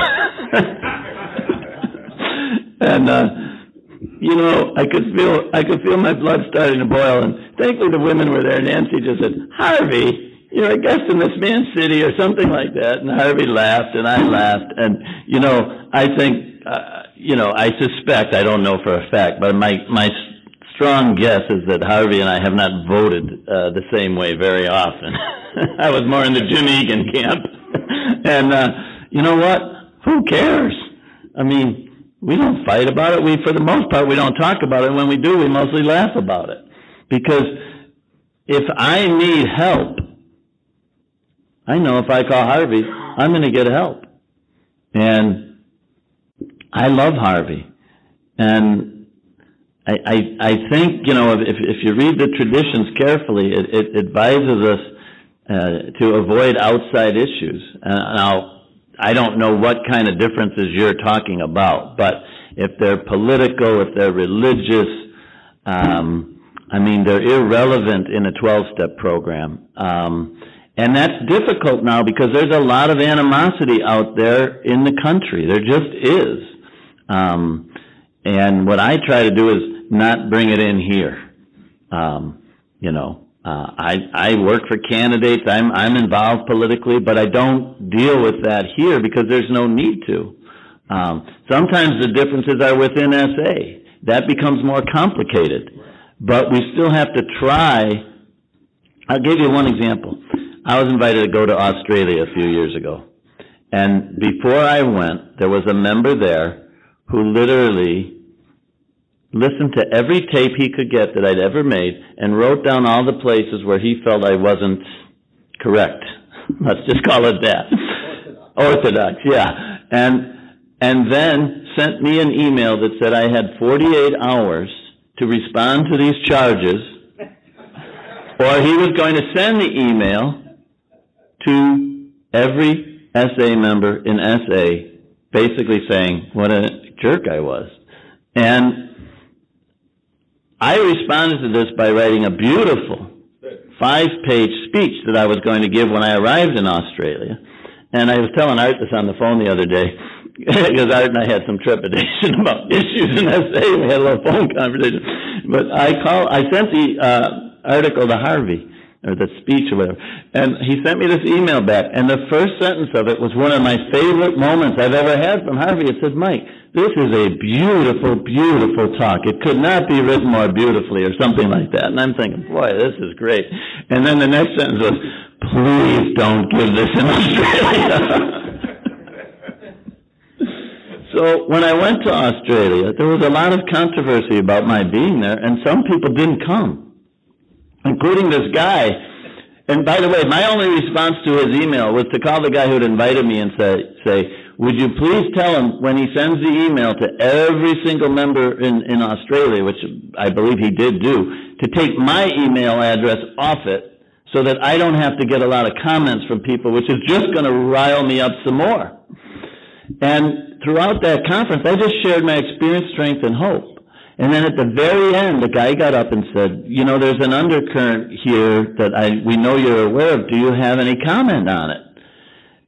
Speaker 4: and, uh, you know, I could feel I could feel my blood starting to boil. And thankfully, the women were there. Nancy just said, "Harvey, you're a guest in this man's city," or something like that. And Harvey laughed, and I laughed. And you know, I think, uh, you know, I suspect I don't know for a fact, but my my strong guess is that Harvey and I have not voted uh, the same way very often. <laughs> I was more in the Jim Egan camp, <laughs> and uh, you know what? Who cares? I mean we don't fight about it. We, for the most part, we don't talk about it. When we do, we mostly laugh about it. Because if I need help, I know if I call Harvey, I'm going to get help. And I love Harvey. And I, I, I think, you know, if, if you read the traditions carefully, it, it advises us uh, to avoid outside issues. Uh, now, I don't know what kind of differences you're talking about, but if they're political, if they're religious, um, I mean, they're irrelevant in a 12-step program. Um, and that's difficult now because there's a lot of animosity out there in the country. There just is. Um, and what I try to do is not bring it in here. Um, you know, uh, I I work for candidates. I'm I'm involved politically, but I don't deal with that here because there's no need to. Um, sometimes the differences are within SA. That becomes more complicated, but we still have to try. I'll give you one example. I was invited to go to Australia a few years ago, and before I went, there was a member there who literally listened to every tape he could get that I'd ever made, and wrote down all the places where he felt I wasn't correct. <laughs> Let's just call it that. Orthodox, yeah. And and then sent me an email that said I had 48 hours to respond to these charges, or he was going to send the email to every SA member in SA, basically saying what a jerk I was. And I responded to this by writing a beautiful five page speech that I was going to give when I arrived in Australia. And I was telling Art this on the phone the other day, <laughs> because Art and I had some trepidation <laughs> about issues in SA. We had a little phone conversation. But I call, I sent the uh, article to Harvey, or the speech or whatever, and he sent me this email back. And the first sentence of it was one of my favorite moments I've ever had from Harvey. It said, Mike, this is a beautiful, beautiful talk. It could not be written more beautifully or something like that. And I'm thinking, boy, this is great. And then the next sentence was, please don't give this in Australia. <laughs> so when I went to Australia, there was a lot of controversy about my being there, and some people didn't come, including this guy. And by the way, my only response to his email was to call the guy who had invited me and say, say, would you please tell him when he sends the email to every single member in, in Australia, which I believe he did do, to take my email address off it so that I don't have to get a lot of comments from people, which is just going to rile me up some more. And throughout that conference, I just shared my experience, strength, and hope. And then at the very end, the guy got up and said, you know, there's an undercurrent here that I, we know you're aware of. Do you have any comment on it?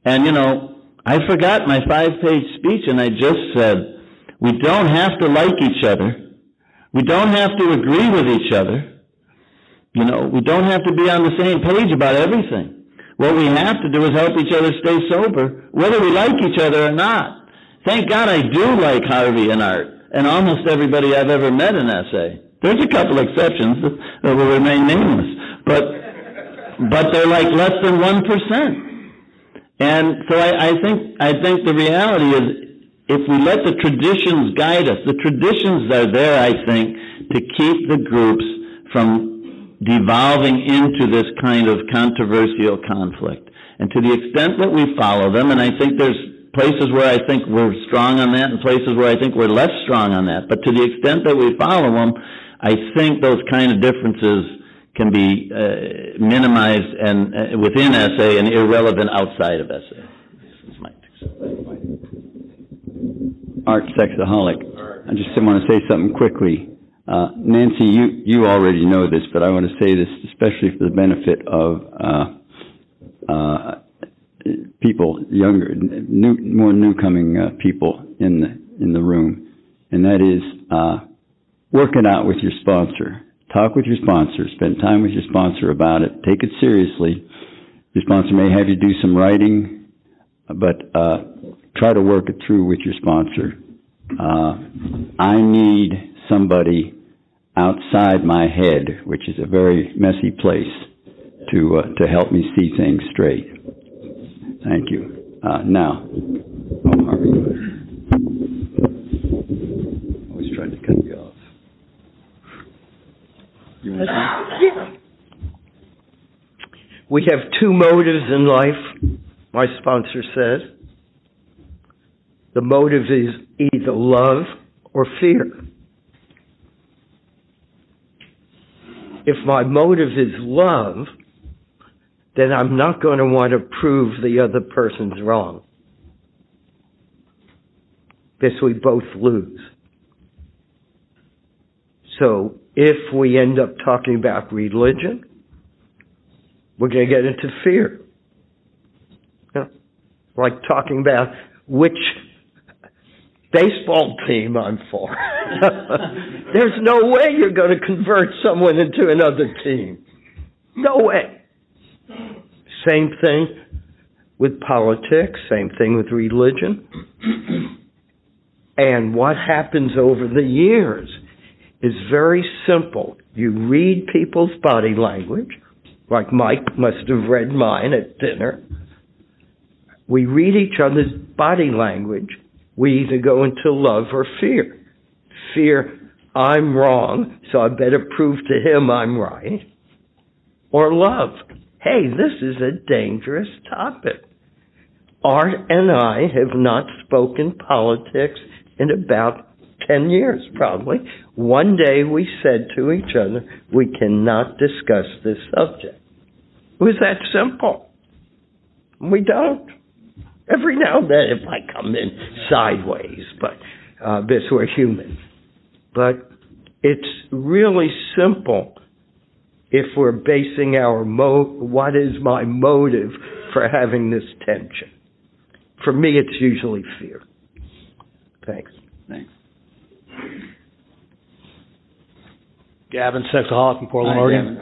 Speaker 4: And, you know, I forgot my five page speech and I just said, we don't have to like each other. We don't have to agree with each other. You know, we don't have to be on the same page about everything. What we have to do is help each other stay sober, whether we like each other or not. Thank God I do like Harvey and Art, and almost everybody I've ever met in SA. There's a couple exceptions that will remain nameless, but, but they're like less than 1%. And so I, I think I think the reality is if we let the traditions guide us, the traditions are there, I think, to keep the groups from devolving into this kind of controversial conflict. And to the extent that we follow them, and I think there's places where I think we're strong on that and places where I think we're less strong on that, but to the extent that we follow them, I think those kind of differences can be uh, minimized and uh, within SA and irrelevant outside of SA.
Speaker 2: Art Sexaholic. I just want to say something quickly. Uh, Nancy, you, you already know this, but I want to say this especially for the benefit of uh, uh, people, younger, new, more new coming uh, people in the in the room, and that is work it out with your sponsor. Talk with your sponsor. Spend time with your sponsor about it. Take it seriously. Your sponsor may have you do some writing, but uh, try to work it through with your sponsor. Uh, I need somebody outside my head, which is a very messy place, to uh, to help me see things straight. Thank you. Uh, now, oh, always tried to cut you off. You want to
Speaker 3: We have two motives in life, my sponsor says. The motive is either love or fear. If my motive is love, then I'm not going to want to prove the other person's wrong. This we both lose. So if we end up talking about religion, we're going to get into fear. You know, like talking about which baseball team I'm for. <laughs> There's no way you're going to convert someone into another team. No way. Same thing with politics, same thing with religion. <clears throat> and what happens over the years is very simple. You read people's body language, like Mike must have read mine at dinner. We read each other's body language. We either go into love or fear. Fear, I'm wrong, so I better prove to him I'm right. Or love, hey, this is a dangerous topic. Art and I have not spoken politics in about 10 years, probably. One day we said to each other, we cannot discuss this subject. It was that simple. We don't. Every now and then it might come in sideways, but uh, this we're human. But it's really simple if we're basing our mo what is my motive for having this tension. For me, it's usually fear. Thanks.
Speaker 2: Thanks.
Speaker 6: Gavin, sexaholic from Portland,
Speaker 2: Hi,
Speaker 6: Oregon.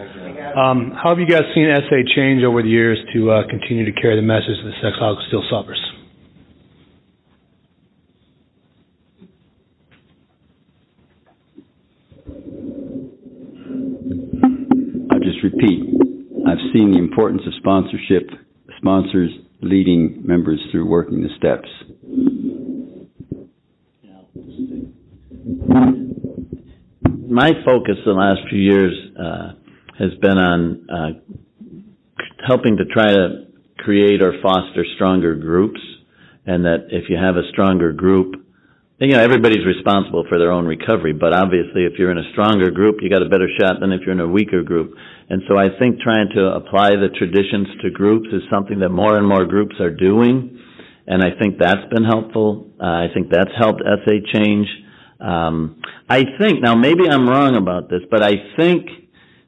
Speaker 6: Um, how have you guys seen SA change over the years to uh, continue to carry the message that sexaholic still suffers?
Speaker 2: I'll just repeat. I've seen the importance of sponsorship, sponsors leading members through working the steps.
Speaker 4: My focus the last few years uh, has been on uh, helping to try to create or foster stronger groups, and that if you have a stronger group, you know everybody's responsible for their own recovery. But obviously, if you're in a stronger group, you got a better shot than if you're in a weaker group. And so, I think trying to apply the traditions to groups is something that more and more groups are doing, and I think that's been helpful. Uh, I think that's helped SA change. Um, I think now maybe I'm wrong about this, but I think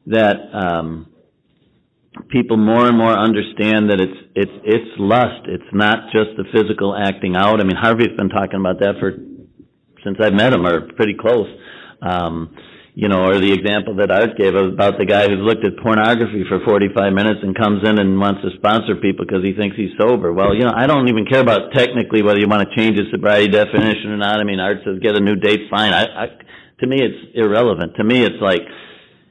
Speaker 4: that um, people more and more understand that it's it's it's lust. It's not just the physical acting out. I mean, Harvey's been talking about that for since I've met him, or pretty close. Um, you know, or the example that Art gave about the guy who's looked at pornography for 45 minutes and comes in and wants to sponsor people because he thinks he's sober. Well, you know, I don't even care about technically whether you want to change the sobriety definition or not. I mean, Art says get a new date, fine. I, I to me, it's irrelevant. To me, it's like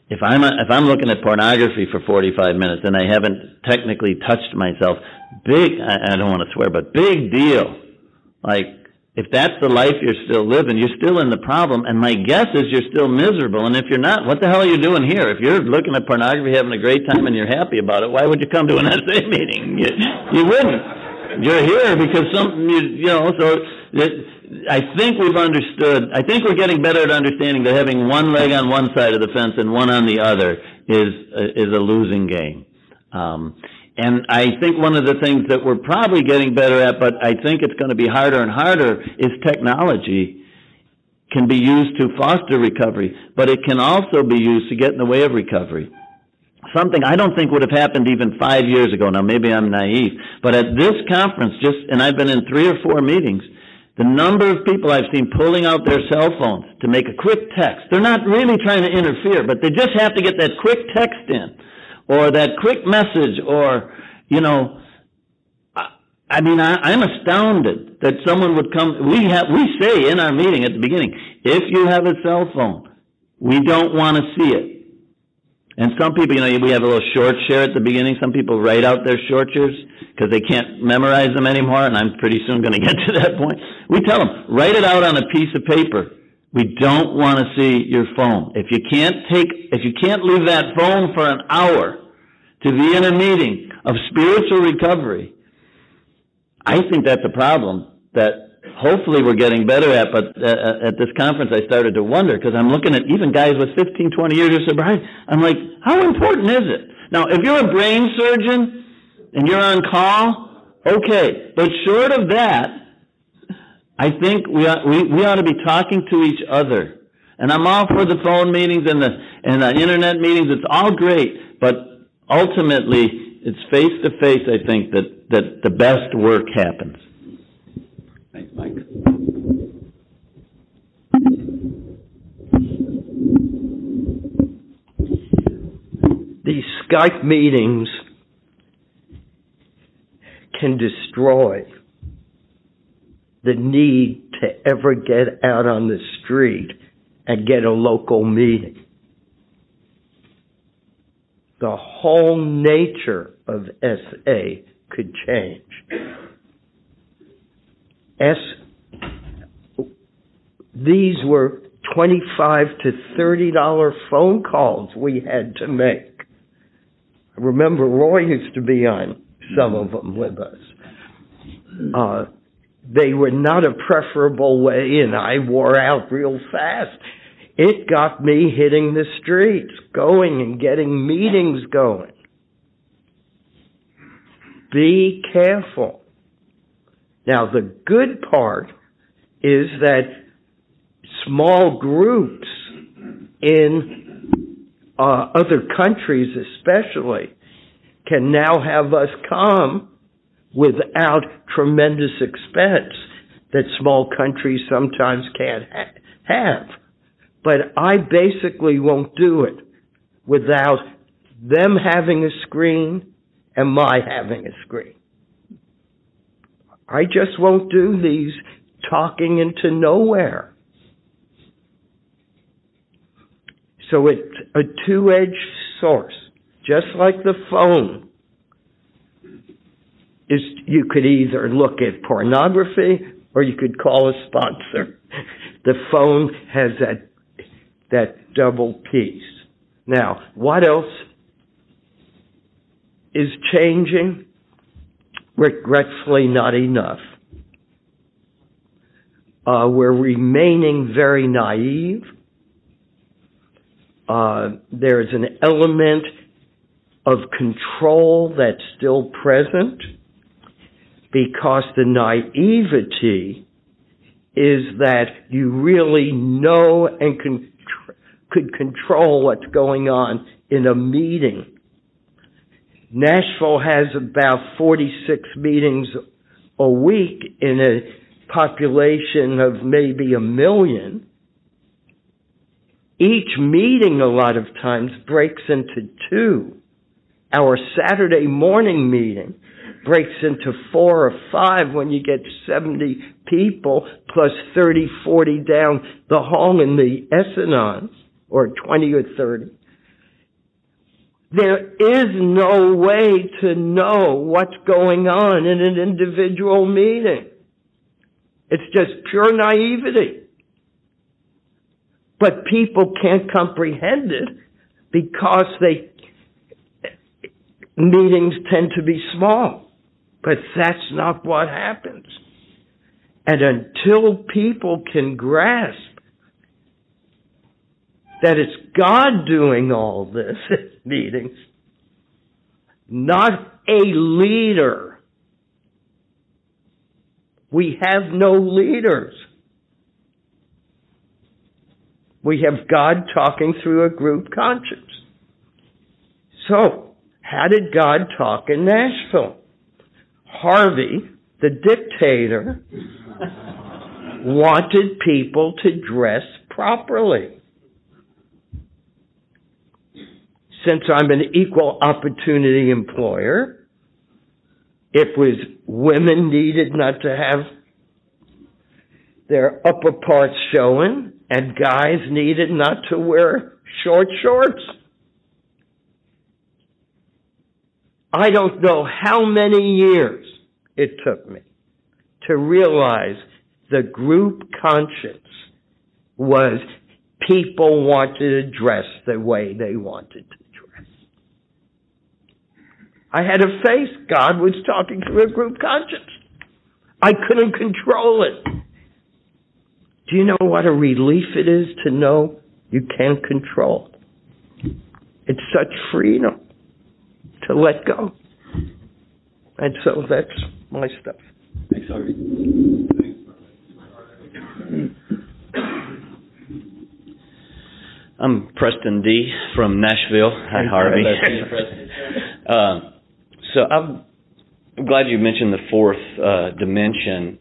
Speaker 4: if I'm a, if I'm looking at pornography for 45 minutes and I haven't technically touched myself, big. I, I don't want to swear, but big deal. Like if that's the life you're still living, you're still in the problem. And my guess is you're still miserable. And if you're not, what the hell are you doing here? If you're looking at pornography, having a great time, and you're happy about it, why would you come to an <laughs> SA meeting? You, you wouldn't. You're here because something you you know. So that, I think we've understood. I think we're getting better at understanding that having one leg on one side of the fence and one on the other is is a losing game. Um, and I think one of the things that we're probably getting better at, but I think it's going to be harder and harder, is technology can be used to foster recovery, but it can also be used to get in the way of recovery. Something I don't think would have happened even five years ago. Now maybe I'm naive, but at this conference, just, and I've been in three or four meetings, The number of people I've seen pulling out their cell phones to make a quick text. They're not really trying to interfere, but they just have to get that quick text in, or that quick message, or, you know, I mean, I, I'm astounded that someone would come. We have, we say in our meeting at the beginning, if you have a cell phone, we don't want to see it. And some people, you know, we have a little short share at the beginning. Some people write out their short shares because they can't memorize them anymore, and I'm pretty soon going <laughs> to get to that point. We tell them, write it out on a piece of paper. We don't want to see your phone. If you can't take, if you can't leave that phone for an hour to be in a meeting of spiritual recovery, I think that's a problem that hopefully we're getting better at, but uh, at this conference I started to wonder because I'm looking at even guys with 15, 20 years of sobriety. I'm like, how important is it? Now, if you're a brain surgeon and you're on call, okay. But short of that, I think we ought, we, we ought to be talking to each other. And I'm all for the phone meetings and the, and the internet meetings. It's all great. But ultimately, it's face to face, I think, that, that the best work happens.
Speaker 2: Thanks, Mike.
Speaker 3: These Skype meetings can destroy the need to ever get out on the street and get a local meeting. The whole nature of SA could change. S, these were 25 to 30 dollar phone calls we had to make. I remember Roy used to be on some of them with us. Uh, they were not a preferable way, and I wore out real fast. It got me hitting the streets, going and getting meetings going. Be careful. Now, the good part is that small groups in uh, other countries, especially, can now have us come without tremendous expense that small countries sometimes can't ha- have. But I basically won't do it without them having a screen and my having a screen. I just won't do these talking into nowhere. So it's a two-edged source, just like the phone. Is you could either look at pornography or you could call a sponsor. <laughs> The phone has that that double piece. Now, what else is changing? Regretfully, not enough. Uh, we're remaining very naive. Uh, there's an element of control that's still present because the naivety is that you really know and can, could control what's going on in a meeting. Nashville has about 46 meetings a week in a population of maybe a million. Each meeting a lot of times breaks into two. Our Saturday morning meeting breaks into four or five when you get 70 people plus 30, 40 down the hall in the S-Anons, or 20 or 30. There is no way to know what's going on in an individual meeting. It's just pure naivety. But people can't comprehend it because they, meetings tend to be small. But that's not what happens. And until people can grasp that it's God doing all this <laughs> at meetings, not a leader. We have no leaders. We have God talking through a group conscience. So, how did God talk in Nashville? Harvey, the dictator, wanted people to dress properly. Since I'm an equal opportunity employer, it was women needed not to have their upper parts showing, and guys needed not to wear short shorts. I don't know how many years it took me to realize the group conscience was people wanted to dress the way they wanted to dress. I had a face God was talking to a group conscience. I couldn't control it. Do you know what a relief it is to know you can't control? It? It's such freedom to let go. And so that's my stuff.
Speaker 2: Thanks, Harvey.
Speaker 7: I'm Preston D. from Nashville. Hi, Harvey. uh, <laughs> so I'm glad you mentioned the fourth uh, dimension.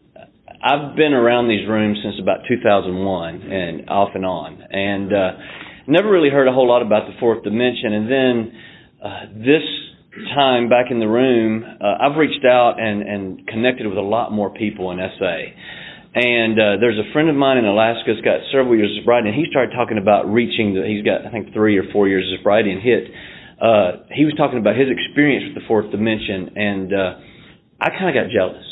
Speaker 7: I've been around these rooms since about 2001 and off and on, and uh, never really heard a whole lot about the fourth dimension. And then uh, this time back in the room, uh, I've reached out and, and connected with a lot more people in SA. And uh, there's a friend of mine in Alaska who's got several years of sobriety, and he started talking about reaching the. He's got I think three or four years of sobriety and hit. Uh, he was talking about his experience with the fourth dimension, and uh, I kind of got jealous.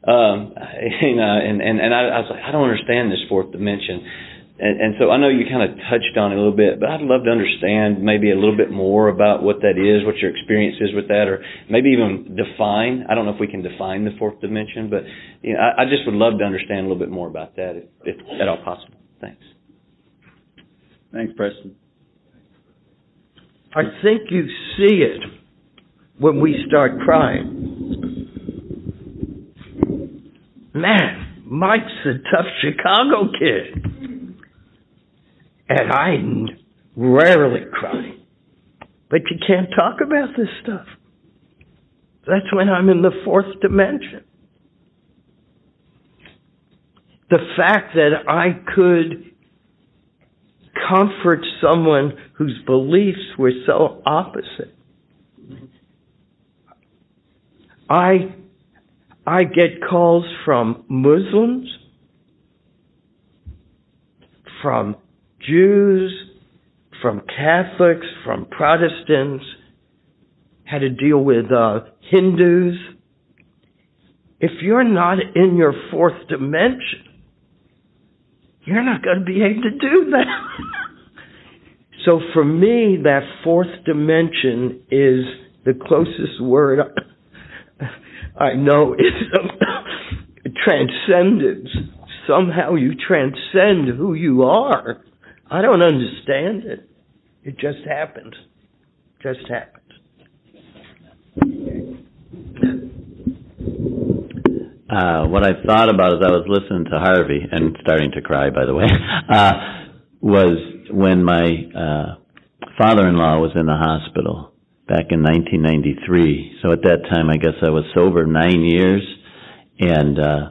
Speaker 7: Um, <laughs> you know, and and and I, I was like, I don't understand this fourth dimension. And, and so I know you kind of touched on it a little bit, but I'd love to understand maybe a little bit more about what that is, what your experience is with that, or maybe even define. I don't know if we can define the fourth dimension, but you know, I, I just would love to understand a little bit more about that, if, if at all possible. Thanks.
Speaker 2: Thanks, Preston.
Speaker 3: I think you see it when we start crying. Man, Mike's a tough Chicago kid and I rarely cry. But you can't talk about this stuff. That's when I'm in the fourth dimension. The fact that I could comfort someone whose beliefs were so opposite. I I get calls from Muslims, from Jews, from Catholics, from Protestants, had to deal with uh, Hindus. If you're not in your fourth dimension, you're not going to be able to do that. <laughs> so for me, that fourth dimension is the closest word <laughs> I know is <laughs> transcendence. Somehow you transcend who you are I don't understand it. It just happened. Just happened.
Speaker 4: Uh, what I thought about as I was listening to Harvey and starting to cry, by the way, <laughs> uh, was when my uh, father-in-law was in the hospital back in 1993. So at that time, I guess I was sober nine years, and uh,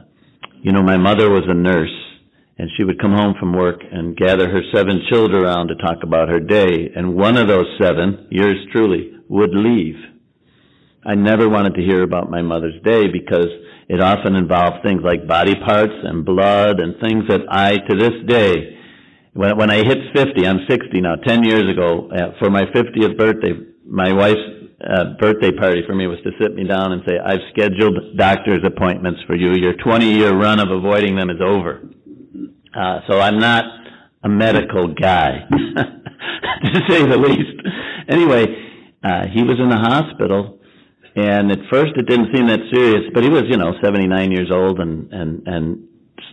Speaker 4: you know, my mother was a nurse, and she would come home from work and gather her seven children around to talk about her day, and one of those seven, yours truly, would leave. I never wanted to hear about my mother's day because it often involved things like body parts and blood and things that I, to this day, when, when I hit 50, I'm 60 now, 10 years ago, uh, for my 50th birthday, my wife's uh, birthday party for me was to sit me down and say, I've scheduled doctor's appointments for you. Your 20 year run of avoiding them is over. Uh, so I'm not a medical guy, <laughs> to say the least. Anyway, uh, he was in the hospital, and at first it didn't seem that serious, but he was, you know, 79 years old, and and and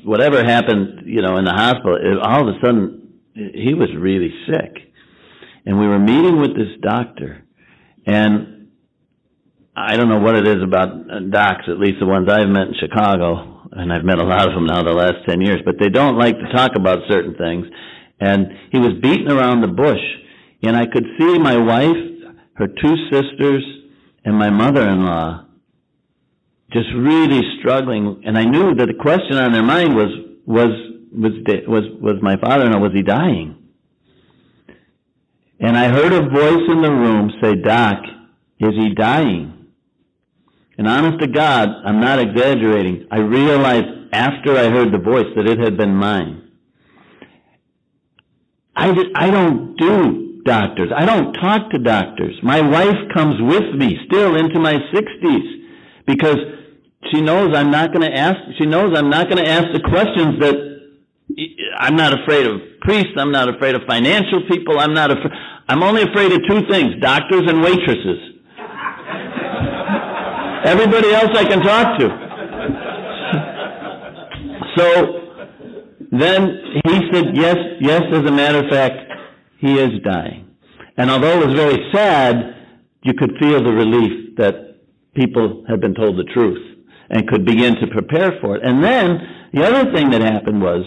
Speaker 4: whatever happened, you know, in the hospital, it, all of a sudden he was really sick, and we were meeting with this doctor, and I don't know what it is about docs, at least the ones I've met in Chicago and I've met a lot of them now the last 10 years, but they don't like to talk about certain things. And he was beating around the bush. And I could see my wife, her two sisters, and my mother-in-law just really struggling. And I knew that the question on their mind was, was was was was my father-in-law was he dying? And I heard a voice in the room say, "Doc, is he dying?" And honest to God, I'm not exaggerating. I realized after I heard the voice that it had been mine. I, I don't do doctors. I don't talk to doctors. My wife comes with me still into my 60s because she knows I'm not going to ask, she knows I'm not going to ask the questions that I'm not afraid of priests. I'm not afraid of financial people. I'm not afraid. I'm only afraid of two things, doctors and waitresses. Everybody else I can talk to. So then he said, yes, yes, as a matter of fact, he is dying. And although it was very sad, you could feel the relief that people had been told the truth and could begin to prepare for it. And then the other thing that happened was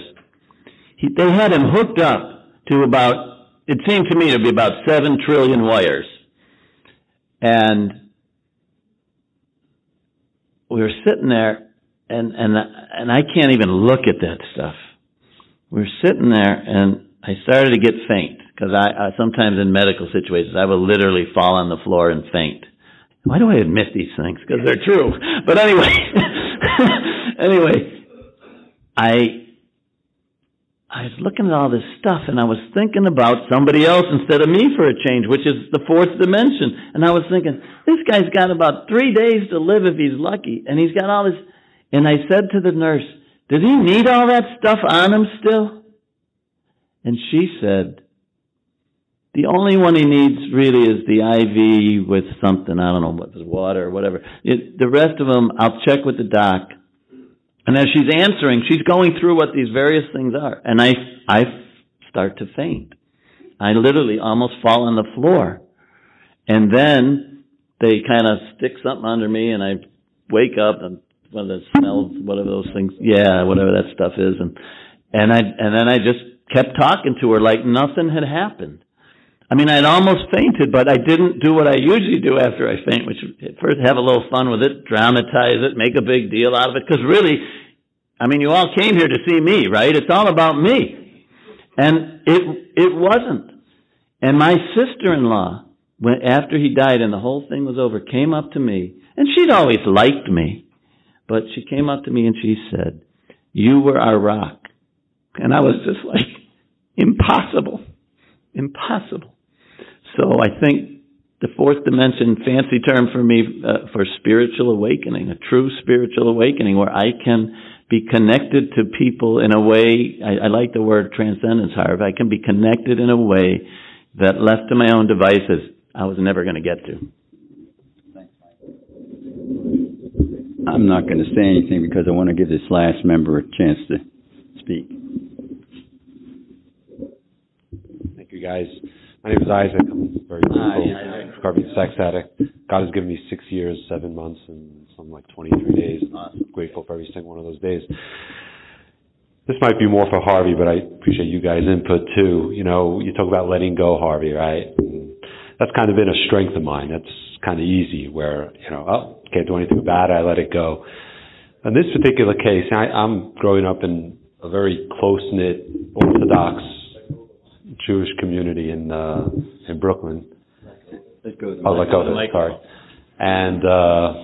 Speaker 4: he, they had him hooked up to about, it seemed to me to be about seven trillion wires. And we were sitting there and, and, and I can't even look at that stuff. We were sitting there and I started to get faint because I, I sometimes in medical situations I will literally fall on the floor and faint. Why do I admit these things? Because they're true. But anyway, <laughs> anyway, I I was looking at all this stuff and I was thinking about somebody else instead of me for a change, which is the fourth dimension. And I was thinking, this guy's got about three days to live if he's lucky, and he's got all this. And I said to the nurse, "Does he need all that stuff on him still?" And she said, the only one he needs really is the IV with something, I don't know, what water or whatever. It, the rest of them, I'll check with the doc. And as she's answering, she's going through what these various things are. And I, I start to faint. I literally almost fall on the floor. And then they kind of stick something under me and I wake up and one of the smells, whatever those things, yeah, whatever that stuff is. And, and I, and then I just kept talking to her like nothing had happened. I mean, I'd almost fainted, but I didn't do what I usually do after I faint, which is first have a little fun with it, dramatize it, make a big deal out of it, because really, I mean, you all came here to see me, right? It's all about me. And it, it wasn't. And my sister-in-law, when, after he died and the whole thing was over, came up to me, and she'd always liked me, but she came up to me and she said, you were our rock. And I was just like, impossible. Impossible. So I think the fourth dimension, fancy term for me uh, for spiritual awakening, a true spiritual awakening where I can be connected to people in a way, I, I like the word transcendence, however, I can be connected in a way that left to my own devices, I was never going to get to.
Speaker 2: I'm not going to say anything because I want to give this last member a chance to speak.
Speaker 8: Thank you, guys. My name is Isaac. I'm very grateful. Recovering sex addict. God has given me six years, seven months, and something like 23 days. I'm grateful for every single one of those days. This might be more for Harvey, but I appreciate you guys' input too. You know, you talk about letting go, Harvey, right? And that's kind of been a strength of mine. That's kind of easy where, you know, oh, can't do anything about it. I let it go. In this particular case, I, I'm growing up in a very close-knit, Orthodox Jewish community in uh, in Brooklyn.
Speaker 2: Let's go.
Speaker 8: Oh, let go. Sorry. And uh,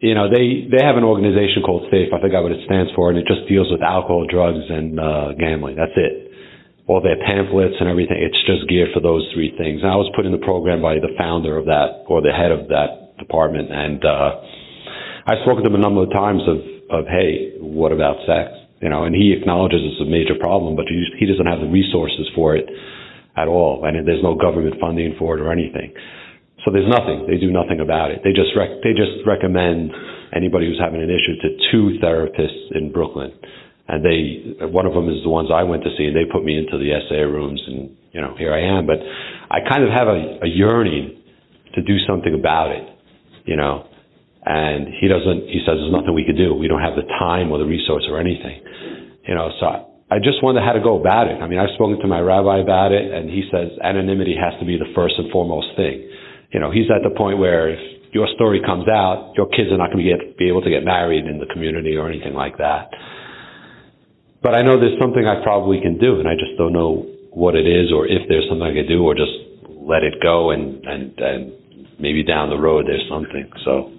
Speaker 8: you know they they have an organization called SAFE. I forgot what it stands for, and it just deals with alcohol, drugs, and uh, gambling. That's it. All their pamphlets and everything. It's just geared for those three things. And I was put in the program by the founder of that or the head of that department, and uh, I've spoken to him a number of times of of hey, what about sex? You know, and he acknowledges it's a major problem, but he, doesn't have the resources for it at all, and there's no government funding for it or anything. So there's nothing. They do nothing about it. They just rec- they just recommend anybody who's having an issue to two therapists in Brooklyn, and they one of them is the ones I went to see, and they put me into the SA rooms, and you know here I am. But I kind of have a, a yearning to do something about it, you know. And he doesn't. He says there's nothing we could do. We don't have the time or the resource or anything. You know, so I, just wonder how to go about it. I mean, I've spoken to my rabbi about it, and he says anonymity has to be the first and foremost thing. You know, he's at the point where if your story comes out, your kids are not going to be, be able to get married in the community or anything like that. but I know there's something I probably can do, and I just don't know what it is, or if there's something I can do, or just let it go, and and and maybe down the road there's something. So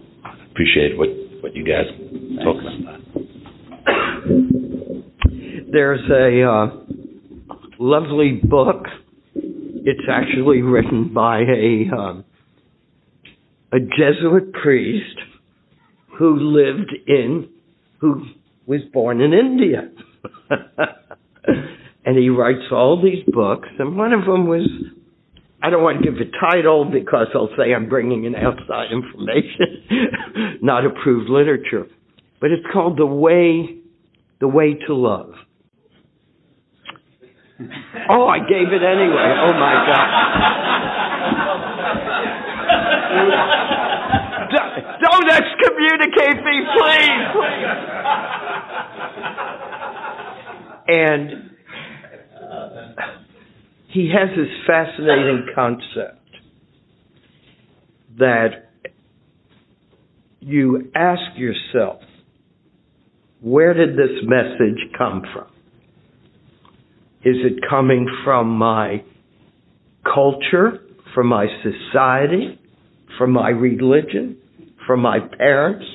Speaker 8: appreciate what what you guys talk about.
Speaker 3: There's a uh, lovely book. It's actually written by a um, a Jesuit priest who lived in who was born in India. <laughs> and he writes all these books, and one of them was I don't want to give a title because I'll say I'm bringing in outside information, <laughs> not approved literature. But it's called The Way, The Way to Love. Oh, I gave it anyway. Oh my God. Don't excommunicate me, please. And he has this fascinating concept that you ask yourself, where did this message come from? Is it coming from my culture, from my society, from my religion, from my parents?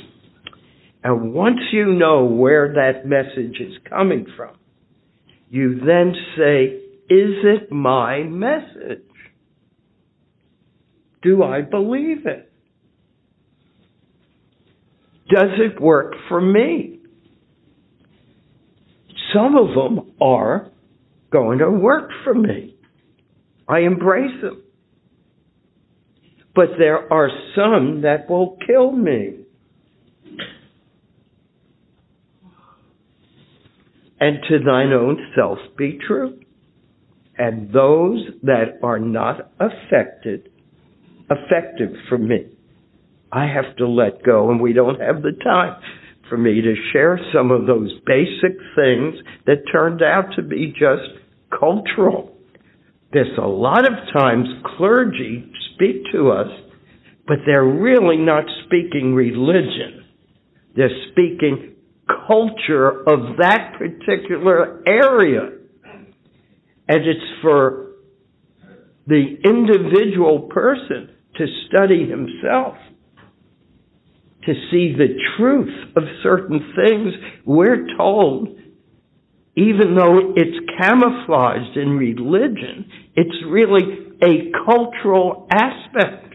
Speaker 3: And once you know where that message is coming from, you then say, it my message? Do I believe it? Does it work for me? Some of them are going to work for me. I embrace them. But there are some that will kill me. And to thine own self be true and those that are not affected, effective for me. I have to let go, and we don't have the time for me to share some of those basic things that turned out to be just cultural. There's a lot of times clergy speak to us, but they're really not speaking religion. They're speaking culture of that particular area. And it's for the individual person to study himself, to see the truth of certain things. We're told, even though it's camouflaged in religion, it's really a cultural aspect.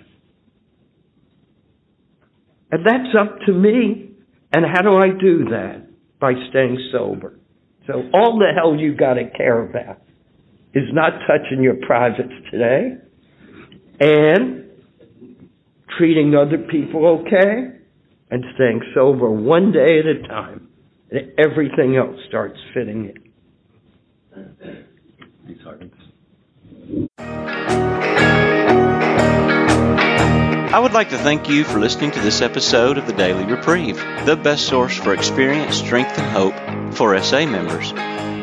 Speaker 3: And that's up to me. And how do I do that? By staying sober. So all the hell you gotta care about is not touching your privates today and treating other people okay and staying sober one day at a time. And everything else starts fitting in.
Speaker 2: Thanks, Harkins.
Speaker 1: I would like to thank you for listening to this episode of the Daily Reprieve, the best source for experience, strength, and hope for SA members.